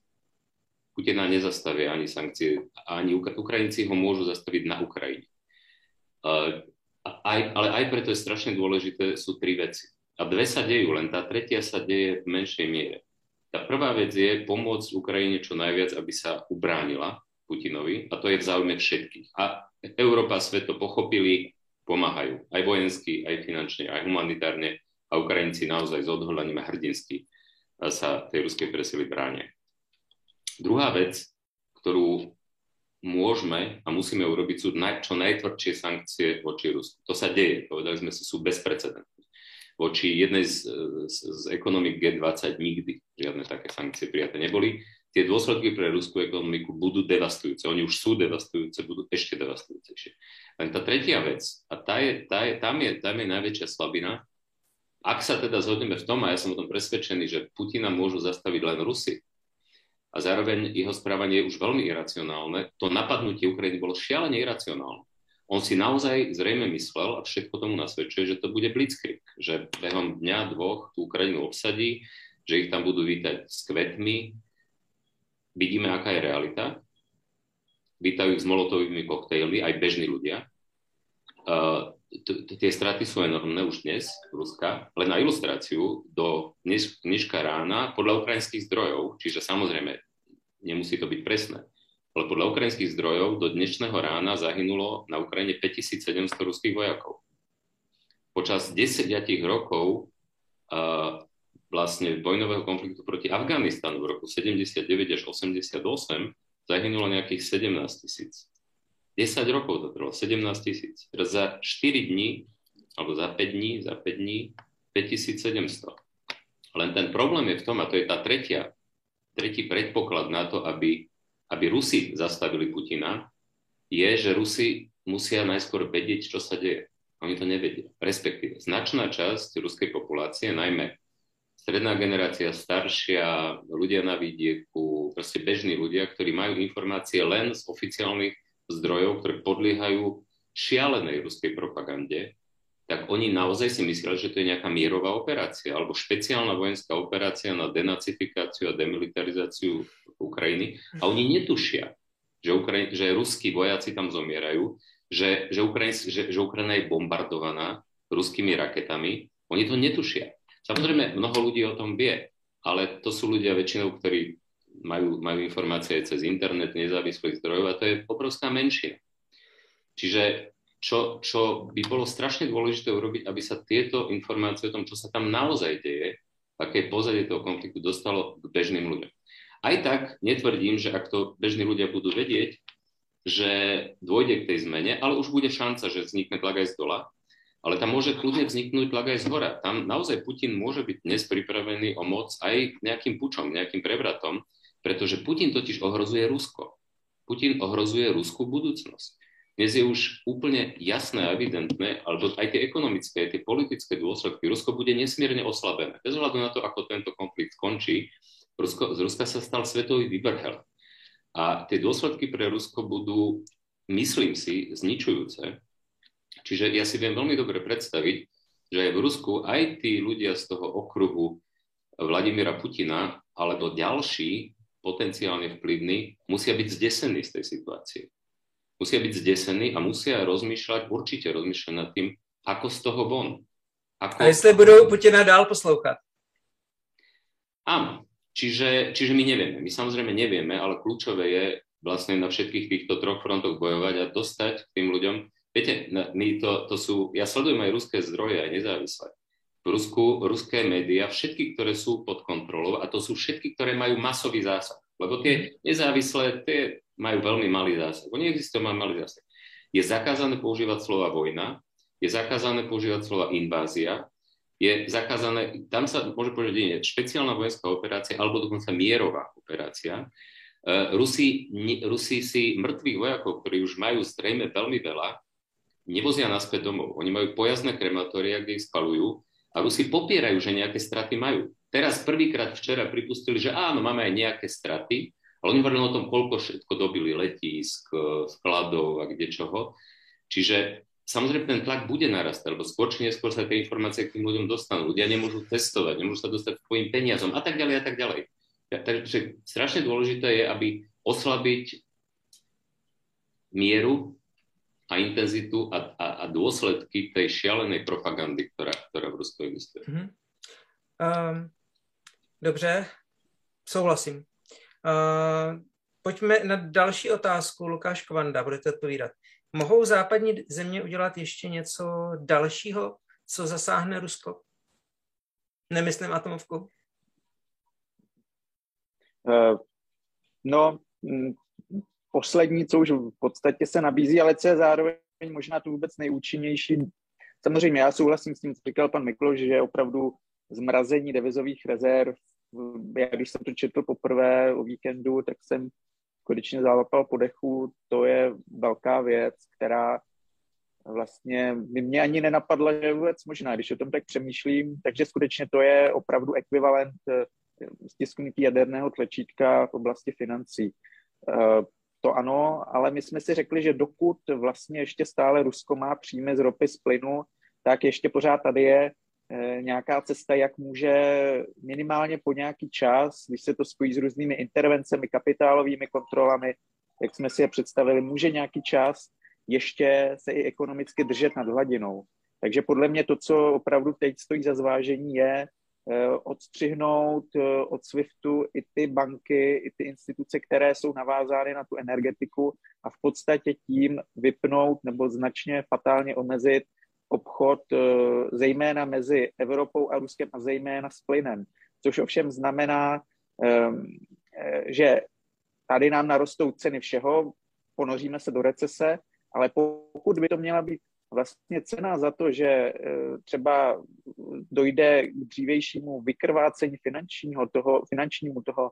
Putina nezastavia ani sankcie, ani Ukrajinci ho môžu zastaviť na Ukrajine. Aj, ale aj preto je strašne dôležité, sú tri veci. A dve sa dejú, len tá tretia sa deje v menšej miere. Tá prvá vec je pomôcť Ukrajine čo najviac, aby sa ubránila Putinovi a to je v záujme všetkých. A Európa a svet to pochopili, pomáhajú aj vojensky, aj finančne, aj humanitárne a Ukrajinci naozaj s odhodlaním a hrdinsky sa tej ruskej presily bránia. Druhá vec, ktorú môžeme a musíme urobiť, sú naj, čo najtvrdšie sankcie voči Rusku. To sa deje, povedali sme si, sú bezprecedentné. Voči jednej z, z, z ekonomik G20 nikdy žiadne také sankcie prijaté neboli tie dôsledky pre ruskú ekonomiku budú devastujúce. Oni už sú devastujúce, budú ešte devastujúcejšie. Len tá tretia vec, a tá je, tá je, tam, je, tam je najväčšia slabina, ak sa teda zhodneme v tom, a ja som o tom presvedčený, že Putina môžu zastaviť len Rusy, a zároveň jeho správanie je už veľmi iracionálne, to napadnutie Ukrajiny bolo šialene iracionálne. On si naozaj zrejme myslel, a všetko tomu nasvedčuje, že to bude blitzkrieg, že behom dňa, dvoch tú Ukrajinu obsadí, že ich tam budú vítať s kvetmi, vidíme, aká je realita. Vítajú ich s molotovými koktejly aj bežní ľudia. Uh, tie straty sú enormné už dnes, Ruska. Len na ilustráciu, do dneška rána, podľa ukrajinských zdrojov, čiže samozrejme nemusí to byť presné, ale podľa ukrajinských zdrojov do dnešného rána zahynulo na Ukrajine 5700 ruských vojakov. Počas 10 rokov uh, vlastne vojnového konfliktu proti Afganistanu v roku 79 až 88 zahynulo nejakých 17 tisíc. 10 rokov to trvalo, 17 tisíc. Za 4 dní, alebo za 5 dní, za 5 dní 5700. Len ten problém je v tom, a to je tá tretia, tretí predpoklad na to, aby, aby Rusi zastavili Putina, je, že Rusi musia najskôr vedieť, čo sa deje. Oni to nevedia. Respektíve, značná časť ruskej populácie, najmä stredná generácia, staršia, ľudia na vidieku, proste bežní ľudia, ktorí majú informácie len z oficiálnych zdrojov, ktoré podliehajú šialenej ruskej propagande, tak oni naozaj si mysleli, že to je nejaká mierová operácia alebo špeciálna vojenská operácia na denacifikáciu a demilitarizáciu Ukrajiny. A oni netušia, že, Ukraj- že ruskí vojaci tam zomierajú, že, že, Ukrajin- že, že Ukrajina je bombardovaná ruskými raketami. Oni to netušia. Samozrejme, mnoho ľudí o tom vie, ale to sú ľudia väčšinou, ktorí majú, majú informácie cez internet, nezávislých zdrojov a to je obrovská menšina. Čiže čo, čo by bolo strašne dôležité urobiť, aby sa tieto informácie o tom, čo sa tam naozaj deje, aké pozadie toho konfliktu dostalo k bežným ľuďom. Aj tak netvrdím, že ak to bežní ľudia budú vedieť, že dôjde k tej zmene, ale už bude šanca, že vznikne tlak aj z dola, ale tam môže kľudne vzniknúť tlak aj z hora. Tam naozaj Putin môže byť dnes pripravený o moc aj nejakým pučom, nejakým prevratom, pretože Putin totiž ohrozuje Rusko. Putin ohrozuje ruskú budúcnosť. Dnes je už úplne jasné a evidentné, alebo aj tie ekonomické, aj tie politické dôsledky, Rusko bude nesmierne oslabené. Bez ohľadu na to, ako tento konflikt skončí, Rusko, z Ruska sa stal svetový vybrhel. A tie dôsledky pre Rusko budú, myslím si, zničujúce, Čiže ja si viem veľmi dobre predstaviť, že aj v Rusku aj tí ľudia z toho okruhu Vladimíra Putina alebo ďalší potenciálne vplyvní musia byť zdesení z tej situácie. Musia byť zdesení a musia rozmýšľať, určite rozmýšľať nad tým, ako z toho von. Ako... A jestli budú Putina dál poslouchať? Áno, čiže, čiže my nevieme. My samozrejme nevieme, ale kľúčové je vlastne na všetkých týchto troch frontoch bojovať a dostať k tým ľuďom Viete, my to, to sú, ja sledujem aj ruské zdroje, aj nezávislé. V Rusku, ruské médiá, všetky, ktoré sú pod kontrolou, a to sú všetky, ktoré majú masový zásah. Lebo tie nezávislé, tie majú veľmi malý zásah. Oni existujú, majú malý zásah. Je zakázané používať slova vojna, je zakázané používať slova invázia, je zakázané, tam sa môže povedať jedine špeciálna vojenská operácia alebo dokonca mierová operácia. Uh, Rusi, Rusi si mŕtvych vojakov, ktorí už majú zrejme veľmi veľa, nevozia naspäť domov. Oni majú pojazdné krematória, kde ich spalujú a Rusi popierajú, že nejaké straty majú. Teraz prvýkrát včera pripustili, že áno, máme aj nejaké straty, ale oni hovorili o tom, koľko všetko dobili letísk, skladov a kde čoho. Čiže samozrejme ten tlak bude narastať, lebo skôr či neskôr sa tie informácie k tým ľuďom dostanú. Ľudia nemôžu testovať, nemôžu sa dostať k svojim peniazom a tak ďalej a tak ďalej. Takže strašne dôležité je, aby oslabiť mieru a intenzitu a, a, a dôsledky tej šialenej propagandy, ktorá, ktorá v Rusku existuje. Mm-hmm. Um, dobře, souhlasím. Uh, pojďme na další otázku. Lukáš Kvanda, budete odpovídat. Mohou západní země udělat ještě něco dalšího, co zasáhne Rusko? Nemyslím atomovku. Uh, no, mm, poslední, co už v podstatě se nabízí, ale co je zároveň možná to vůbec nejúčinnější. Samozřejmě já souhlasím s tím, co říkal pan Mikloš, že opravdu zmrazení devizových rezerv, já když jsem to četl poprvé o víkendu, tak jsem konečně závapal po dechu, to je velká věc, která vlastně by mě ani nenapadla, že vůbec možná, když o tom tak přemýšlím, takže skutečně to je opravdu ekvivalent eh, stisknutí jaderného tlačítka v oblasti financí. Eh, to ano, ale my jsme si řekli, že dokud vlastně ještě stále Rusko má příjmy z ropy, z plynu, tak ještě pořád tady je nějaká cesta, jak může minimálně po nějaký čas, když se to spojí s různými intervencemi, kapitálovými kontrolami, jak jsme si je představili, může nějaký čas ještě se i ekonomicky držet nad hladinou. Takže podle mě to, co opravdu teď stojí za zvážení, je eh, odstřihnout eh, od SWIFTu i ty banky, i ty instituce, které jsou navázány na tu energetiku a v podstatě tím vypnout nebo značně fatálně omezit obchod eh, zejména mezi Evropou a Ruskem a zejména s plynem, což ovšem znamená, ehm, eh, že tady nám narostou ceny všeho, ponoříme se do recese, ale pokud by to měla být vlastně cena za to, že eh, třeba dojde k dřívejšímu vykrvácení finančního toho, finančnímu toho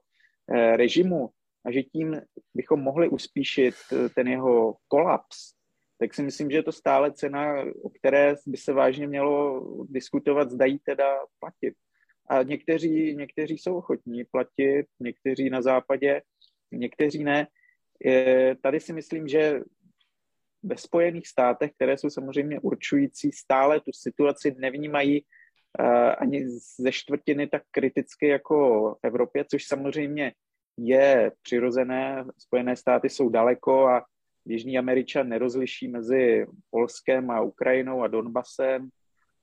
režimu a že tím bychom mohli uspíšit ten jeho kolaps, tak si myslím, že je to stále cena, o které by se vážně mělo diskutovat, zda jí teda platit. A někteří, někteří jsou ochotní platit, někteří na západě, někteří ne. Tady si myslím, že ve Spojených státech, které jsou samozřejmě určující, stále tu situaci nevnímají ani ze čtvrtiny tak kriticky jako v Evropě, což samozřejmě je přirozené. Spojené státy jsou daleko a Jižní Američan nerozliší mezi Polskem a Ukrajinou a Donbasem,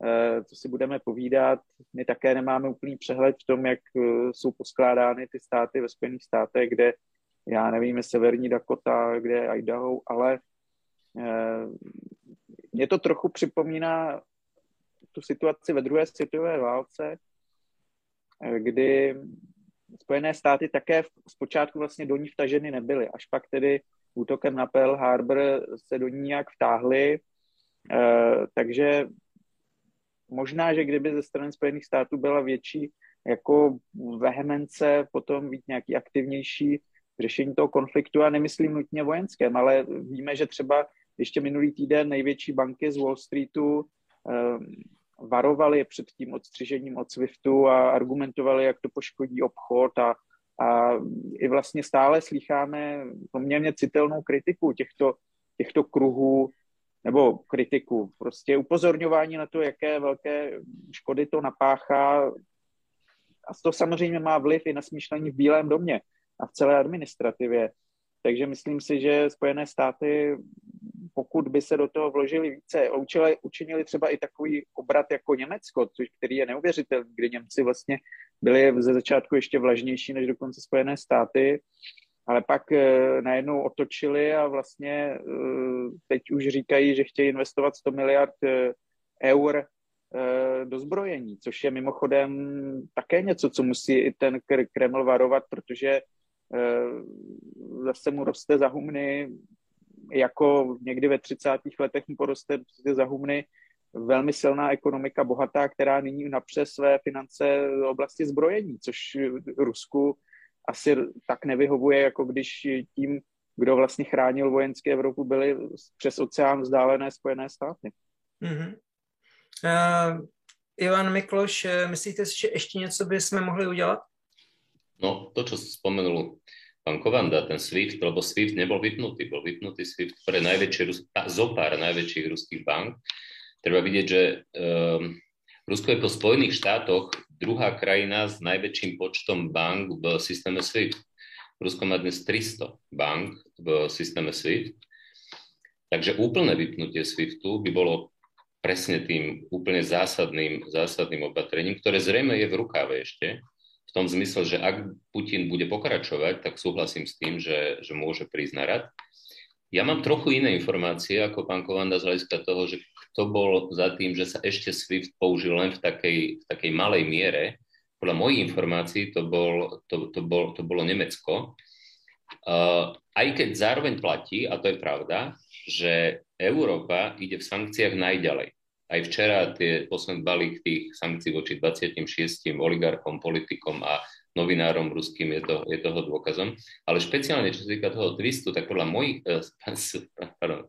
eh, co si budeme povídat. My také nemáme úplný přehled v tom, jak eh, jsou poskládány ty státy ve Spojených státech, kde já nevím, je Severní Dakota, kde je Idaho, ale eh, mě to trochu připomíná tu situaci ve druhé světové válce, kdy Spojené státy také zpočátku vlastně do ní vtaženy nebyly, až pak tedy útokem na Pearl Harbor se do ní nějak vtáhli, eh, takže možná, že kdyby ze strany Spojených států byla větší jako vehemence, potom být nějaký aktivnější řešení toho konfliktu a nemyslím nutně vojenském, ale víme, že třeba ještě minulý týden největší banky z Wall Streetu eh, varovali před tím odstřižením od SWIFTu a argumentovali, jak to poškodí obchod a a i vlastně stále slycháme poměrně citelnou kritiku těchto, těchto kruhů, nebo kritiku, prostě upozorňování na to, jaké velké škody to napáchá. A to samozřejmě má vliv i na smýšlení v Bílém domě a v celé administrativě. Takže myslím si, že Spojené státy, pokud by se do toho vložili více, učili, učinili třeba i takový obrat jako Německo, což, který je neuvěřitelný, kdy Němci vlastně byli ze začátku ještě vlažnější než dokonce Spojené státy, ale pak e, najednou otočili a vlastně e, teď už říkají, že chtějí investovat 100 miliard e, eur do zbrojení, což je mimochodem také něco, co musí i ten Kreml varovat, protože Eh, zase mu roste za humny, jako někdy ve 30. letech mu poroste za humny velmi silná ekonomika, bohatá, která nyní napře své finance v oblasti zbrojení, což Rusku asi tak nevyhovuje, jako když tím, kdo vlastně chránil vojenské Evropu, byly přes oceán vzdálené Spojené státy. Mm-hmm. Uh, Ivan Mikloš, myslíte si, že ještě něco bychom mohli udělat? No, to, čo spomenul pán Kovanda, ten SWIFT, lebo SWIFT nebol vypnutý, bol vypnutý SWIFT pre najväčšie, zopár najväčších ruských bank. Treba vidieť, že um, Rusko je po Spojených štátoch druhá krajina s najväčším počtom bank v systéme SWIFT. Rusko má dnes 300 bank v systéme SWIFT. Takže úplné vypnutie SWIFTu by bolo presne tým úplne zásadným, zásadným opatrením, ktoré zrejme je v rukáve ešte, v tom zmysle, že ak Putin bude pokračovať, tak súhlasím s tým, že, že môže prísť na rad. Ja mám trochu iné informácie ako pán Kovanda z hľadiska toho, že kto bol za tým, že sa ešte SWIFT použil len v takej, v takej malej miere. Podľa mojich informácií to, bol, to, to, bol, to bolo Nemecko. Uh, aj keď zároveň platí, a to je pravda, že Európa ide v sankciách najďalej. Aj včera tie posledný balík tých sankcií voči 26 oligarchom, politikom a novinárom ruským je, to, je toho dôkazom. Ale špeciálne, čo sa týka toho twistu, tak podľa mojich, eh, <laughs> pardon,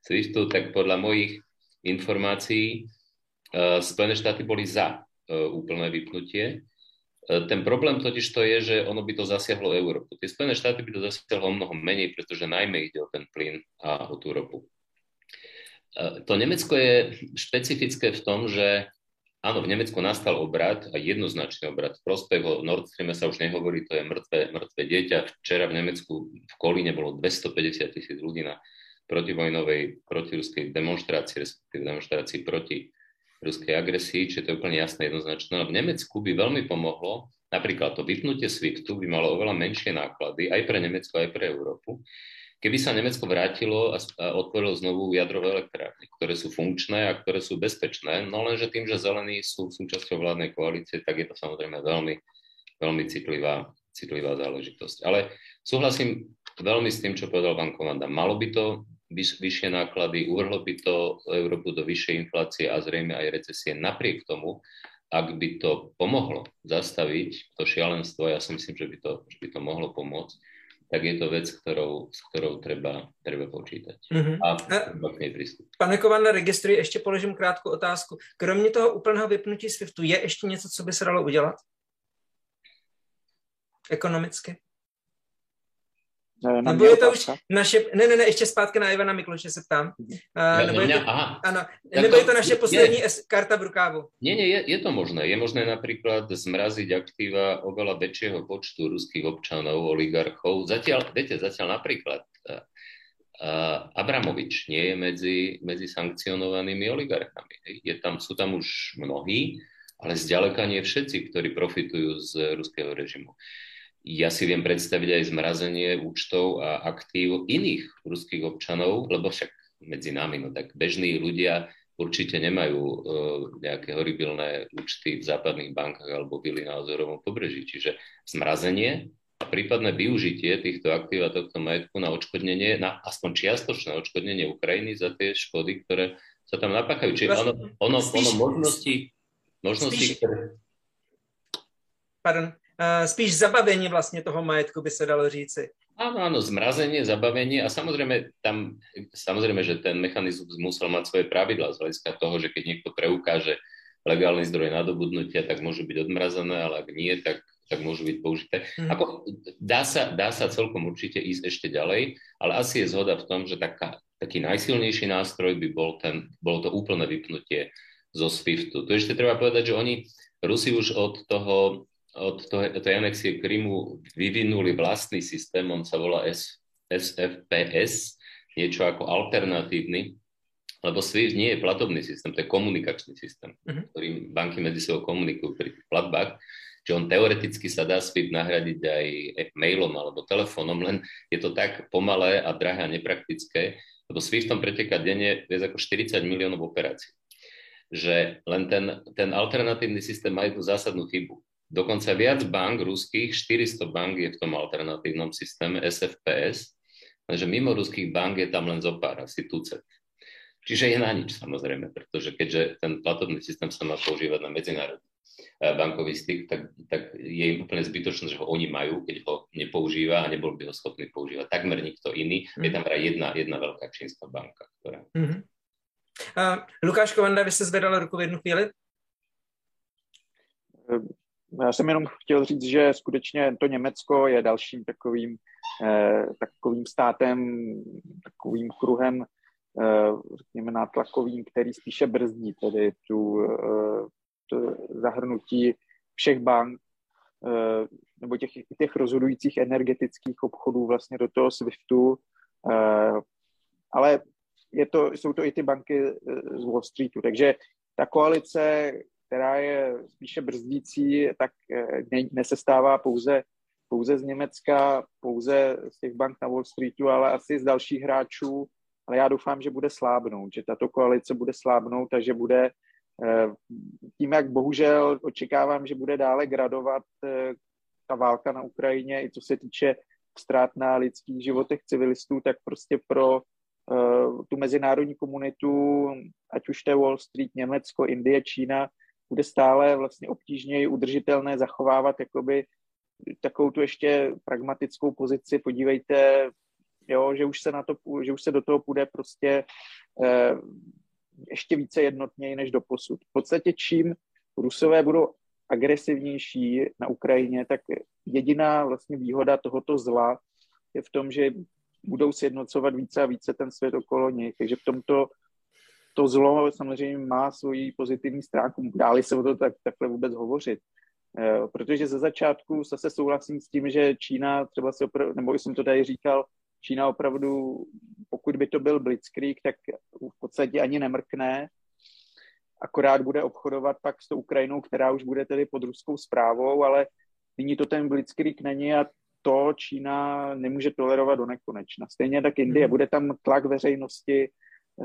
Swiftu, tak podľa mojich informácií eh, Spojené štáty boli za eh, úplné vypnutie. Ten problém totiž to je, že ono by to zasiahlo Európu. Tie Spojené štáty by to zasiahlo mnoho menej, pretože najmä ide o ten plyn a o tú ropu. To Nemecko je špecifické v tom, že áno, v Nemecku nastal obrad a jednoznačný obrad. V prospech o Nord Streame sa už nehovorí, to je mŕtve, mŕtve dieťa. Včera v Nemecku v Kolíne bolo 250 tisíc ľudí na protivojnovej, protiruskej demonstrácii, respektíve demonstrácii proti ruskej agresii, čiže to je úplne jasné, jednoznačné. V Nemecku by veľmi pomohlo, napríklad to vypnutie SWIFTu by malo oveľa menšie náklady aj pre Nemecko, aj pre Európu, Keby sa Nemecko vrátilo a, otvorilo znovu jadrové elektrárne, ktoré sú funkčné a ktoré sú bezpečné, no lenže tým, že zelení sú súčasťou vládnej koalície, tak je to samozrejme veľmi, veľmi citlivá, citlivá záležitosť. Ale súhlasím veľmi s tým, čo povedal pán Komanda. Malo by to vyš, vyššie náklady, uvrhlo by to Európu do vyššej inflácie a zrejme aj recesie. Napriek tomu, ak by to pomohlo zastaviť to šialenstvo, ja si myslím, že by to, že by to mohlo pomôcť, tak je to vec, ktorou, s ktorou treba, treba počítať. Mm-hmm. A treba k nej pristúpiť. Pane Kovanda, registruji, ještě položím krátkou otázku. Kromě toho úplného vypnutí SWIFTu, je ještě něco, co by se dalo udělat? Ekonomicky? Na nebo je to už naše, ne, ne, ne, ještě zpátky na Ivana Mikloše se ptám. Uh, nebo, je to, aha. Ano, nebo je to naše poslední je, karta v rukávu? Nie, nie, je, je to možné. Je možné napríklad zmraziť aktíva oveľa väčšieho počtu ruských občanov, oligarchov. Zatiaľ, viete, zatiaľ napríklad uh, Abramovič nie je medzi, medzi sankcionovanými oligarchami. Je tam, sú tam už mnohí, ale zďaleka nie všetci, ktorí profitujú z ruského režimu. Ja si viem predstaviť aj zmrazenie účtov a aktív iných ruských občanov, lebo však medzi nami, no tak bežní ľudia určite nemajú uh, nejaké horibilné účty v západných bankách alebo byli na Azorovom pobreží. Čiže zmrazenie a prípadné využitie týchto aktív a tohto majetku na odškodnenie, na aspoň čiastočné odškodnenie Ukrajiny za tie škody, ktoré sa tam napáchajú. Čiže ono, ono, ono možnosti, možnosti ktoré... Pardon, spíš zabavení vlastně toho majetku, by se dalo říci. Áno, áno, zmrazenie, zabavenie a samozrejme tam, samozrejme, že ten mechanizmus musel mať svoje pravidla z hľadiska toho, že keď niekto preukáže legálny zdroj nadobudnutia, tak môžu byť odmrazené, ale ak nie, tak, tak môžu byť použité. Mm. Ako, dá, sa, dá sa celkom určite ísť ešte ďalej, ale asi je zhoda v tom, že taká, taký najsilnejší nástroj by bol ten, bolo to úplné vypnutie zo SWIFTu. Tu ešte treba povedať, že oni, Rusi už od toho od tej anexie Krymu vyvinuli vlastný systém, on sa volá S, SFPS, niečo ako alternatívny, lebo SWIFT nie je platobný systém, to je komunikačný systém, uh-huh. ktorým banky medzi sebou komunikujú pri platbách, že on teoreticky sa dá SWIFT nahradiť aj mailom alebo telefónom, len je to tak pomalé a drahé a nepraktické, lebo SWIFTom preteká denne viac ako 40 miliónov operácií. Že len ten, ten alternatívny systém má jednu zásadnú chybu Dokonca viac bank ruských, 400 bank je v tom alternatívnom systéme SFPS, lenže mimo ruských bank je tam len zopár, asi tucet. Čiže je na nič samozrejme, pretože keďže ten platobný systém sa má používať na medzinárodný eh, bankový styk, tak, tak je im úplne zbytočné, že ho oni majú, keď ho nepoužíva a nebol by ho schopný používať takmer nikto iný. Mm. Je tam vraj jedna, jedna veľká čínska banka. Ktorá... Mm-hmm. Uh, Lukáš Kovanda, vy ste zvedali ruku v jednu chvíli? Já jsem jenom chtěl říct, že skutečně to Německo je dalším takovým, eh, takovým státem, takovým kruhem, eh, řekněme, nátlakovým, který spíše brzdí tedy tu, eh, tu zahrnutí všech bank eh, nebo těch, těch rozhodujících energetických obchodů vlastně do toho SWIFTu. Eh, ale je to, jsou to i ty banky eh, z Wall Streetu. Takže ta koalice, která je spíše brzdící, tak eh, ne, nesestává pouze, pouze z Německa, pouze z těch bank na Wall Streetu, ale asi z dalších hráčů. Ale já doufám, že bude slábnout, že tato koalice bude slábnout a že bude eh, tím, jak bohužel očekávám, že bude dále gradovat ta válka na Ukrajině, i co se týče ztrát na lidských životech civilistů, tak prostě pro tu mezinárodní komunitu, ať už to je Wall Street, Německo, Indie, Čína, bude stále vlastně obtížněji udržitelné zachovávat jakoby takovou tu ještě pragmatickou pozici. Podívejte, jo, že už se na to, že už se do toho půjde prostě uh, ještě více jednotněji než do posud. V podstatě čím Rusové budou agresivnější na Ukrajině, tak jediná vlastně výhoda tohoto zla je v tom, že budou sjednocovat více a více ten svět okolo nich. Takže v tomto to zlo samozřejmě má svoji pozitivní stránku. Dáli se o to tak, takhle vůbec hovořit. E, protože ze začátku zase souhlasím s tím, že Čína třeba si opravdu, nebo jsem to tady říkal, Čína opravdu, pokud by to byl blitzkrieg, tak v podstatě ani nemrkne, akorát bude obchodovat pak s tou Ukrajinou, která už bude tedy pod ruskou zprávou, ale nyní to ten blitzkrieg není a to Čína nemůže tolerovat do nekonečna. Stejně tak Indie, mhm. bude tam tlak veřejnosti,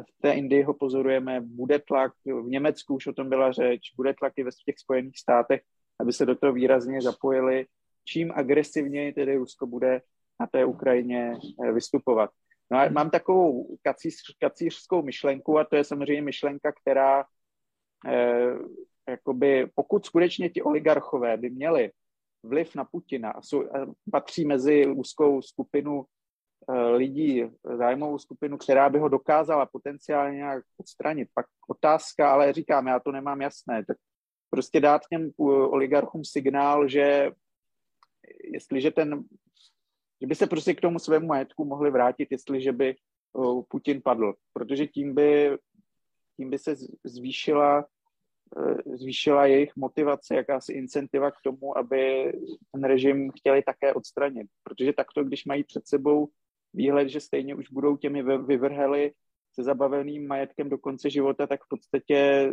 v té Indii ho pozorujeme, bude tlak, v Německu už o tom byla řeč, bude tlak i ve těch Spojených státech, aby se do toho výrazně zapojili. Čím agresivněji tedy Rusko bude na té Ukrajině eh, vystupovat. No a mám takovou kacíř, kacířskou myšlenku a to je samozřejmě myšlenka, která eh, jakoby, pokud skutečně ti oligarchové by měli vliv na Putina a jsou, patří mezi úzkou skupinu lidí, zájmovou skupinu, která by ho dokázala potenciálně nějak odstranit. Pak otázka, ale říkám, já to nemám jasné, tak prostě dát těm oligarchům signál, že jestliže ten, že by se prostě k tomu svému majetku mohli vrátit, jestliže by eh, Putin padl, protože tím by, tím by se zvýšila Eh, zvýšila jejich motivace, jakási incentiva k tomu, aby ten režim chtěli také odstranit. Protože takto, když mají před sebou výhled, že stejně už budou těmi vyvrheli se zabaveným majetkem do konce života, tak v podstatě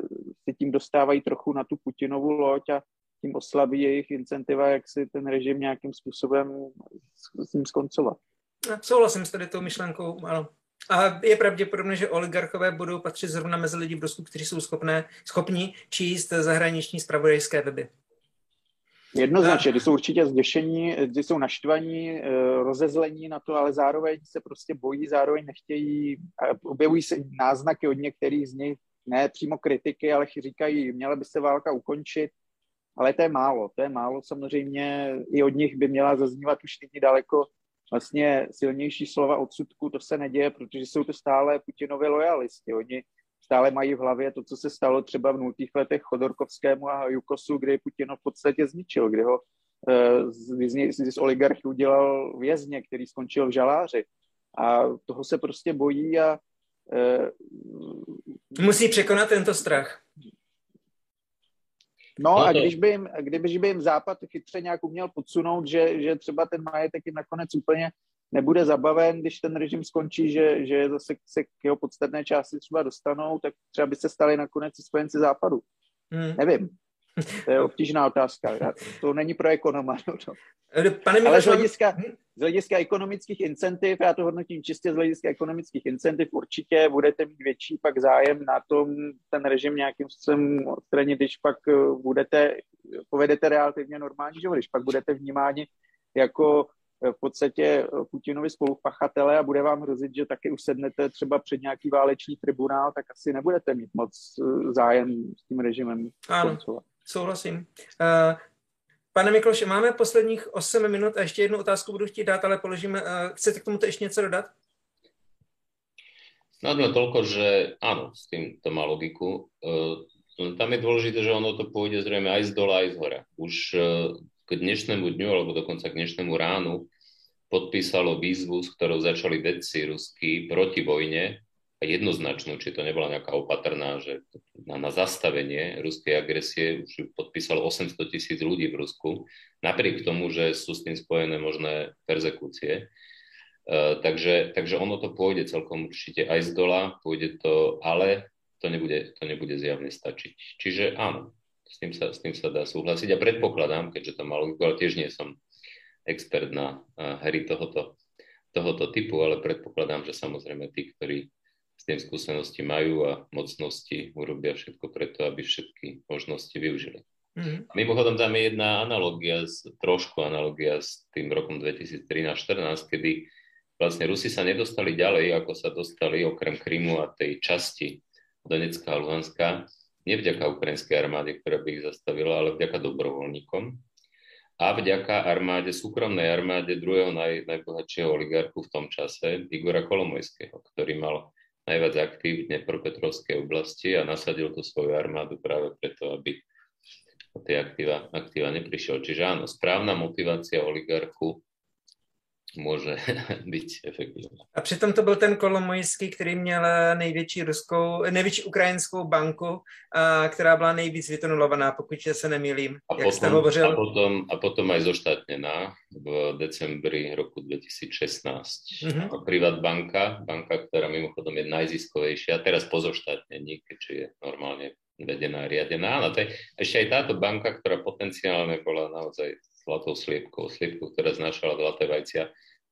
se tím dostávají trochu na tu Putinovu loď a tím oslabí jejich incentiva, jak si ten režim nějakým způsobem s, s ním skoncovat. Souhlasím s tady tou myšlenkou, ano. A je pravděpodobné, že oligarchové budou patřit zrovna mezi lidi v Rusku, kteří jsou schopné, schopni číst zahraniční spravodajské weby. Jednoznačně, ty jsou určitě zděšení, ty jsou naštvaní, eh, rozezlení na to, ale zároveň se prostě bojí, zároveň nechtějí, objevují se náznaky od některých z nich, ne přímo kritiky, ale říkají, měla by se válka ukončit, ale to je málo, to je málo samozřejmě, i od nich by měla zaznívat už nyní daleko vlastně silnější slova odsudku, to se neděje, protože jsou to stále Putinovi lojalisti. Oni stále mají v hlavě to, co se stalo třeba v nultých letech Chodorkovskému a Jukosu, kdy Putin v podstatě zničil, kdy ho eh, z, z, z oligarchy udělal vězně, který skončil v žaláři. A toho se prostě bojí a uh, Musí překonat tento strach. No, no a když by, jim, kdyby by jim Západ chytře nějak uměl podsunout, že, že třeba ten majetek jim nakonec úplně nebude zabaven, když ten režim skončí, že, že zase se k jeho podstatné části třeba dostanou, tak třeba by se stali nakonec spojenci Západu. Hmm. Nevím. To je <laughs> obtížná otázka. To není pro ekonoma. No, no. Pane Ale z hlediska, hm? z hlediska ekonomických incentiv, já to hodnotím čistě z hlediska ekonomických incentiv, určitě budete mít větší pak zájem na tom ten režim nějakým způsobem odstranit, když pak eh, budete, povedete relativně normální život, když pak budete vnímáni jako v podstatě eh, Putinovi spolupachatele a bude vám hrozit, že taky usednete třeba před nějaký válečný tribunál, tak asi nebudete mít moc zájem s tím režimem ano. Souhlasím. Uh, pane Mikloši, máme posledních 8 minut a ještě jednu otázku budu chtít dát, ale položíme. Chcete k tomuto ještě něco dodat? Snadno toľko, že áno, s tým to má logiku. Uh, tam je dôležité, že ono to pôjde zrejme aj z dola, aj z hora. Už k dnešnému dňu, alebo dokonca k dnešnému ránu podpísalo výzvu, s ktorou začali vedci ruskí proti vojne a jednoznačnú, či to nebola nejaká opatrná, že na, na zastavenie ruskej agresie už podpísalo 800 tisíc ľudí v Rusku, napriek tomu, že sú s tým spojené možné perzekúcie. Uh, takže, takže ono to pôjde celkom určite aj z dola, pôjde to, ale to nebude, to nebude zjavne stačiť. Čiže áno, s tým sa, s tým sa dá súhlasiť a predpokladám, keďže to malo, ale tiež nie som expert na uh, hry tohoto, tohoto typu, ale predpokladám, že samozrejme tí, ktorí s tým skúsenosti majú a mocnosti urobia všetko preto, aby všetky možnosti využili. Mm-hmm. Mimochodom tam je jedna analogia, trošku analogia s tým rokom 2013-14, kedy vlastne Rusi sa nedostali ďalej, ako sa dostali okrem Krymu a tej časti Donecka a Luhanska, nevďaka ukrajinskej armáde, ktorá by ich zastavila, ale vďaka dobrovoľníkom a vďaka armáde, súkromnej armáde druhého naj, najbohatšieho oligarchu v tom čase, Igora Kolomojského, ktorý mal najviac aktív v Dnepropetrovskej oblasti a nasadil tu svoju armádu práve preto, aby o tie aktíva, aktíva neprišiel. Čiže áno, správna motivácia oligarchu může <laughs> být efektivní. A přitom to byl ten Kolomojský, který měl největší ruskou, největší ukrajinskou banku, a, která byla nejvíc vytunulovaná, pokud se nemýlím, a jak potom, jste hovořil. A potom, a potom aj zoštátněná v decembri roku 2016. Mm-hmm. Privat banka, banka, která mimochodom je najziskovejšia, teraz po zoštátnění, keďže je normálně vedená, riadená. Áno, to je ešte aj táto banka, ktorá potenciálne bola naozaj zlatou sliepkou, sliepkou, ktorá znášala zlaté vajcia,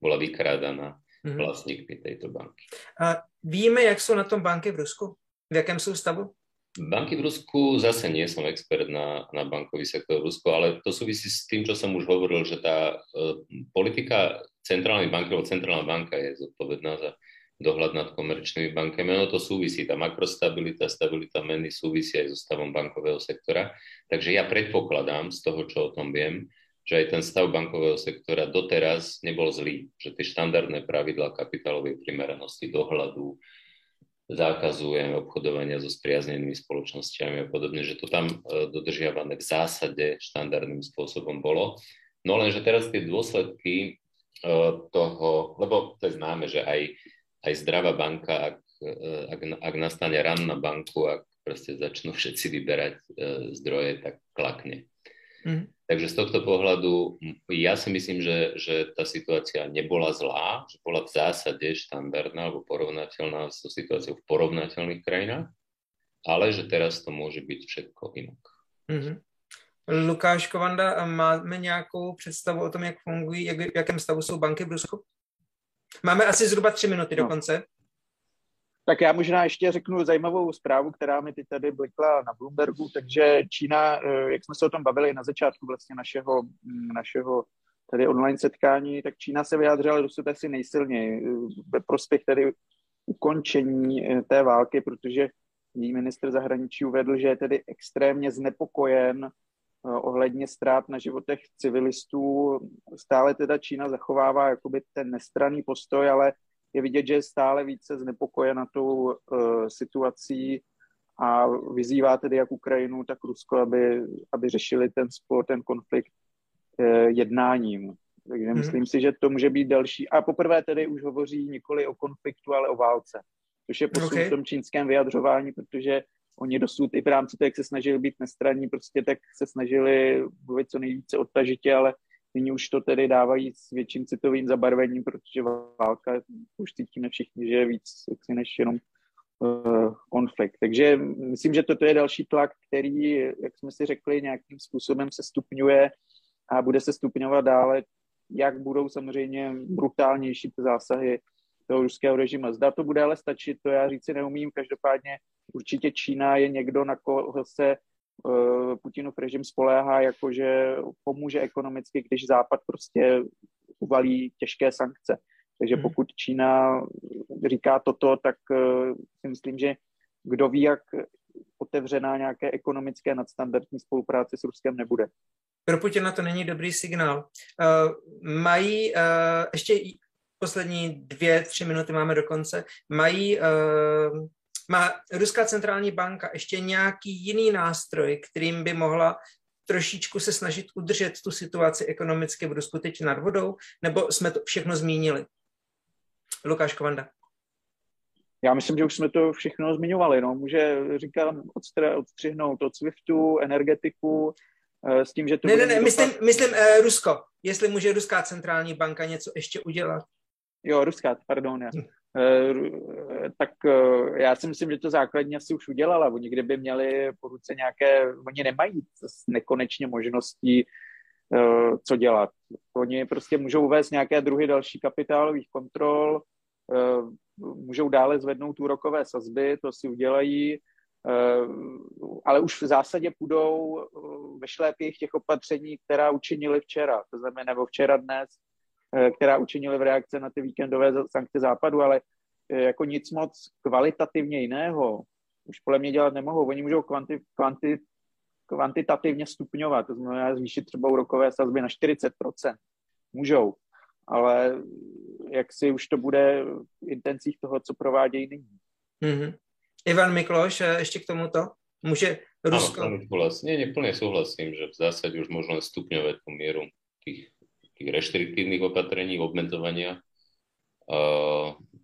bola vykrádaná mm-hmm. vlastníkmi tejto banky. A víme, jak jsou na tom banky v Rusku? V jakém jsou stavu? Banky v Rusku, zase nie som expert na, na bankový sektor v Rusku, ale to súvisí s tým, čo som už hovoril, že tá uh, politika centrálnej banky, alebo centrálna banka je zodpovedná za dohľad nad komerčnými bankami. Ono to súvisí, tá makrostabilita, stabilita meny súvisí aj so stavom bankového sektora. Takže ja predpokladám z toho, čo o tom viem, že aj ten stav bankového sektora doteraz nebol zlý, že tie štandardné pravidlá kapitálovej primeranosti, dohľadu, zákazu obchodovania so spriaznenými spoločnosťami a podobne, že to tam e, dodržiavané v zásade štandardným spôsobom bolo. No lenže teraz tie dôsledky e, toho, lebo to je známe, že aj, aj zdravá banka, ak, e, ak, ak nastane ran na banku, ak proste začnú všetci vyberať zdroje, tak klakne. Mm. Takže z tohto pohľadu ja si myslím, že, že tá situácia nebola zlá, že bola v zásade štandardná alebo porovnateľná so situáciou v porovnateľných krajinách, ale že teraz to môže byť všetko inak. Mm-hmm. Lukáš Kovanda, máme nějakou představu o tom, jak fungují, jak, v jakém stavu jsou banky v Rusku? Máme asi zhruba tři minuty no. do konce. Tak já možná ještě řeknu zajímavou zprávu, která mi teď tady blikla na Bloombergu, takže Čína, eh, jak jsme se o tom bavili na začátku vlastně našeho, mm, našeho tady online setkání, tak Čína se vyjádřila dosud asi nejsilněji eh, ve prospěch tedy ukončení eh, té války, protože její ministr zahraničí uvedl, že je tedy extrémně znepokojen ohledně ztrát na životech civilistů. Stále teda Čína zachovává jakoby ten nestranný postoj, ale je vidět, že je stále více znepokojena tou uh, situací a vyzývá tedy jak Ukrajinu, tak Rusko, aby, aby řešili ten spor, ten konflikt uh, jednáním. Takže mm-hmm. myslím si, že to může být další. A poprvé tedy už hovoří nikoli o konfliktu, ale o válce. Což je posun okay. v tom čínském vyjadřování, protože oni dosud i v rámci toho, jak se snažili být nestraní, prostě tak se snažili mluvit co nejvíce odtažitě, ale Nyní už to tedy dávají s větším citovým zabarvením, protože válka už cítíme všichni, že je víc než jenom uh, konflikt. Takže myslím, že toto je další tlak, který, jak jsme si řekli, nějakým způsobem se stupňuje a bude se stupňovat dále, jak budou samozřejmě brutálnější ty zásahy toho ruského režimu. Zda to bude ale stačit, to já říci neumím. Každopádně určitě Čína je někdo, na koho se Putinův režim spoléhá, jako že pomůže ekonomicky, když Západ prostě uvalí těžké sankce. Takže hmm. pokud Čína říká toto, tak eh, si myslím, že kdo ví, jak otevřená nějaké ekonomické nadstandardní spolupráce s Ruskem nebude. Pro Putina to není dobrý signál. Uh, mají uh, ještě poslední dvě, tři minuty máme do konce. Mají uh, Má Ruská centrální banka ještě nějaký jiný nástroj, kterým by mohla trošičku se snažit udržet tu situaci ekonomicky v Rusku teď nad vodou, nebo jsme to všechno zmínili? Lukáš Kovanda. Já myslím, že už jsme to všechno zmiňovali. No. Může, říkám, odstřihnout od SWIFTu, energetiku, eh, s tím, že to Ne, ne, ne, myslím, myslím uh, Rusko. Jestli může Ruská centrální banka něco ještě udělat. Jo, Ruská, pardon. Já. Uh, tak uh, já si myslím, že to základně asi už udělala. Oni kdyby měli po ruce nějaké, oni nemají nekonečně možností, co dělat. Oni prostě můžou uvést nějaké druhy další kapitálových kontrol, můžou dále zvednout úrokové sazby, to si udělají, ale už v zásadě půjdou ve šlépích těch opatření, která učinili včera, to znamená nebo včera dnes, Eh, která učinili v reakci na ty víkendové sankce západu, ale eh, jako nic moc kvalitativně jiného už podle mě dělat nemohou. Oni můžou kvanti, kvanti, kvantitativně stupňovat, to znamená zvýšit třeba úrokové sazby na 40%. Můžou, ale jak si už to bude v intencích toho, co provádějí nyní. Mm-hmm. Ivan Mikloš, eh, ještě k tomuto? Může Rusko... Áno, vlastne neplne súhlasím, že v zásade už možno stupňovať tú mieru tých tých reštriktívnych opatrení, obmedzovania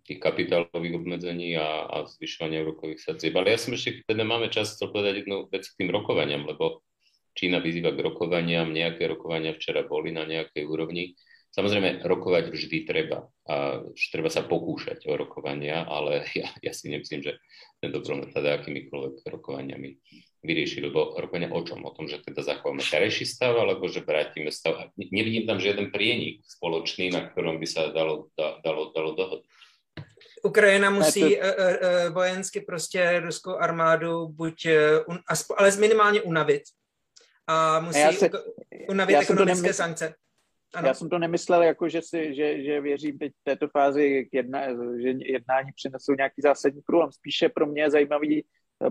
tých kapitálových obmedzení a, a zvyšovania úrokových sadzieb. Ale ja som ešte, teda máme čas chcel povedať jednu vec k tým rokovaniam, lebo Čína vyzýva k rokovaniam, nejaké rokovania včera boli na nejakej úrovni. Samozrejme, rokovať vždy treba a treba sa pokúšať o rokovania, ale <laughs> ja, ja si nemyslím, že tento problém teda akýmikoľvek rokovaniami vyriešiť, lebo rokovania o čom? O tom, že teda zachováme terajší stav, alebo že vrátime stav. Nevidím tam žiaden prienik spoločný, na ktorom by sa dalo, da, dalo, dalo dohodnúť. Ukrajina musí to... uh, uh, vojensky prostě ruskou armádu buď, uh, ale minimálně unavit. A musí já se, unavit já ekonomické sankce. Ano. Já jsem to nemyslel jako, že, si, že, že věřím teď v této fázi, jedna, že jednání přinesou nějaký zásadní průlom. Spíše pro mě je zajímavý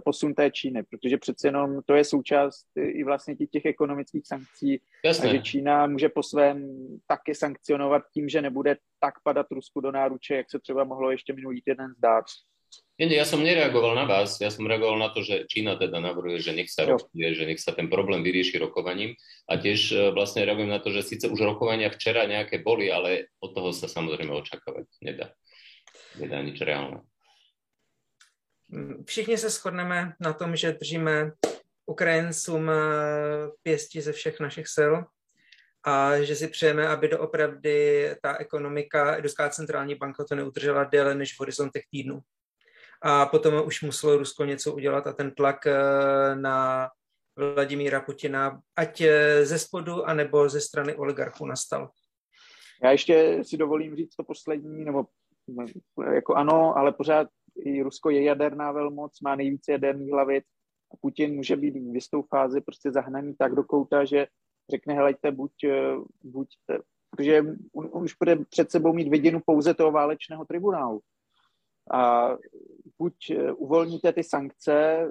posun té Číny, protože přece jenom to je součást i vlastně těch, těch ekonomických sankcí, Jasne. že Čína může po svém taky sankcionovat tím, že nebude tak padat Rusku do náruče, jak se třeba mohlo ještě minulý týden zdát. Nie, ja som nereagoval na vás, ja som reagoval na to, že Čína teda navrhuje, že nech sa rokuje, že nech sa ten problém vyrieši rokovaním a tiež eh, vlastne reagujem na to, že síce už rokovania včera nejaké boli, ale od toho sa samozrejme očakávať nedá. Nedá nič reálne. Všichni se shodneme na tom, že držíme Ukrajincům eh, pěstí ze všech našich sil a že si přejeme, aby doopravdy ta ekonomika, Ruská centrální banka to neudržela déle než v horizontech týdnů. A potom už muselo Rusko něco udělat a ten tlak eh, na Vladimíra Putina, ať eh, ze spodu, anebo ze strany oligarchů nastal. Já ještě si dovolím říct to poslední, nebo jako ano, ale pořád i Rusko je jaderná velmoc, má nejvíce jaderných hlavic a Putin může být v jistou fázi prostě zahnaný tak do kouta, že řekne, helejte, buď, eh, buď protože on, on už bude před sebou mít vidinu pouze toho válečného tribunálu. A buď eh, uvolníte ty sankce,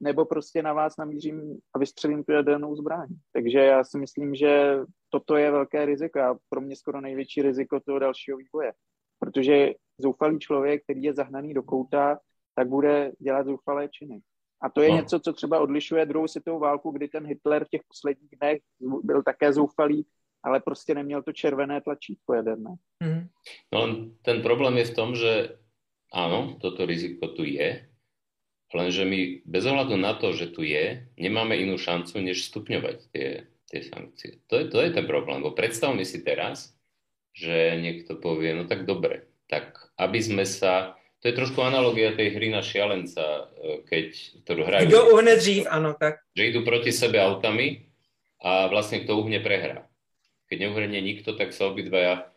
nebo prostě na vás namířím a vystřelím tu jadernou zbraň. Takže já si myslím, že toto je velké riziko a pro mě skoro největší riziko toho dalšího vývoje. Protože zoufalý člověk, který je zahnaný do kouta, tak bude dělat zoufalé činy. A to je no. něco, co třeba odlišuje druhou světovou válku, kdy ten Hitler v těch posledních dnech byl také zoufalý, ale prostě neměl to červené tlačítko jaderné. Mm. No ten problém je v tom, že áno, toto riziko tu je, lenže my bez ohľadu na to, že tu je, nemáme inú šancu, než stupňovať tie, tie sankcie. To je, to je ten problém, bo predstavme si teraz, že niekto povie, no tak dobre, tak aby sme sa... To je trošku analogia tej hry na šialenca, keď, ktorú hrajú. Kto uhne dřív, áno, tak. Že idú proti sebe autami a vlastne kto uhne prehrá. Keď neuhrnie nikto, tak sa obidvaja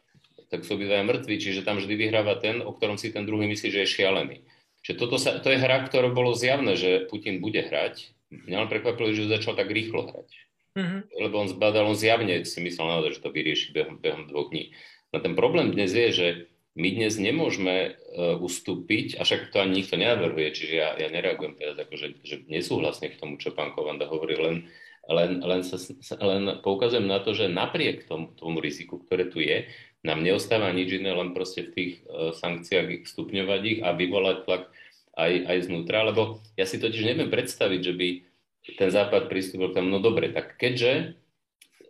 tak sú obidvaja mŕtvi, čiže tam vždy vyhráva ten, o ktorom si ten druhý myslí, že je šialený. Čiže toto sa, to je hra, ktorá bolo zjavné, že Putin bude hrať. Mňa len prekvapilo, že začal tak rýchlo hrať. Mm-hmm. Lebo on zbadal, on zjavne si myslel naozaj, že to vyrieši behom, behom dvoch dní. No ten problém dnes je, že my dnes nemôžeme uh, ustúpiť, a však to ani nikto nenavrhuje, čiže ja, ja nereagujem teraz ako, že, nesúhlasne k tomu, čo pán Kovanda hovorí, len, len, len, sa, len poukazujem na to, že napriek tomu, tomu riziku, ktoré tu je, nám neostáva nič iné, len proste v tých uh, sankciách stupňovať ich a vyvolať tlak aj, aj znútra, lebo ja si totiž neviem predstaviť, že by ten západ pristúpil tomu, no dobre, tak keďže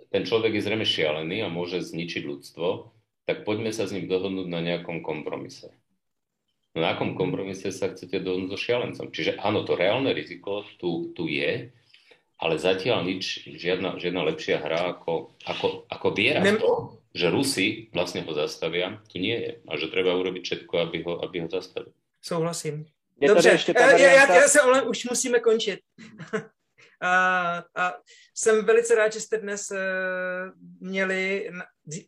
ten človek je zrejme šialený a môže zničiť ľudstvo, tak poďme sa s ním dohodnúť na nejakom kompromise. No na akom kompromise sa chcete dohodnúť so šialencom? Čiže áno, to reálne riziko tu, tu je, ale zatiaľ nič, žiadna, žiadna lepšia hra ako, ako, ako viera v to, že Rusi vlastne ho zastavia, tu nie je. A že treba urobiť všetko, aby ho, aby ho zastavili. Souhlasím. Je Dobře, ještě ta varianta... já, já se ale už musíme končit. <laughs> a, a jsem velice rád, že jste dnes uh, měli,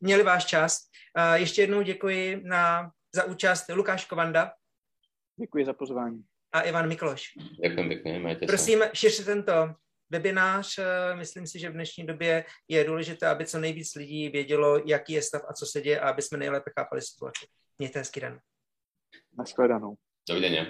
měli váš čas. Uh, ještě jednou děkuji na, za účast Lukáš Kovanda. Děkuji za pozvání. A Ivan Mikloš. Děkuji pěkně, majte Prosím, šiřte tento webinář. Eh, myslím si, že v dnešní době je důležité, aby co nejvíc lidí vědělo, jaký je stav a co se děje a aby jsme nejlépe chápali situaci. Mějte hezký den. Naschledanou. Dovidenia.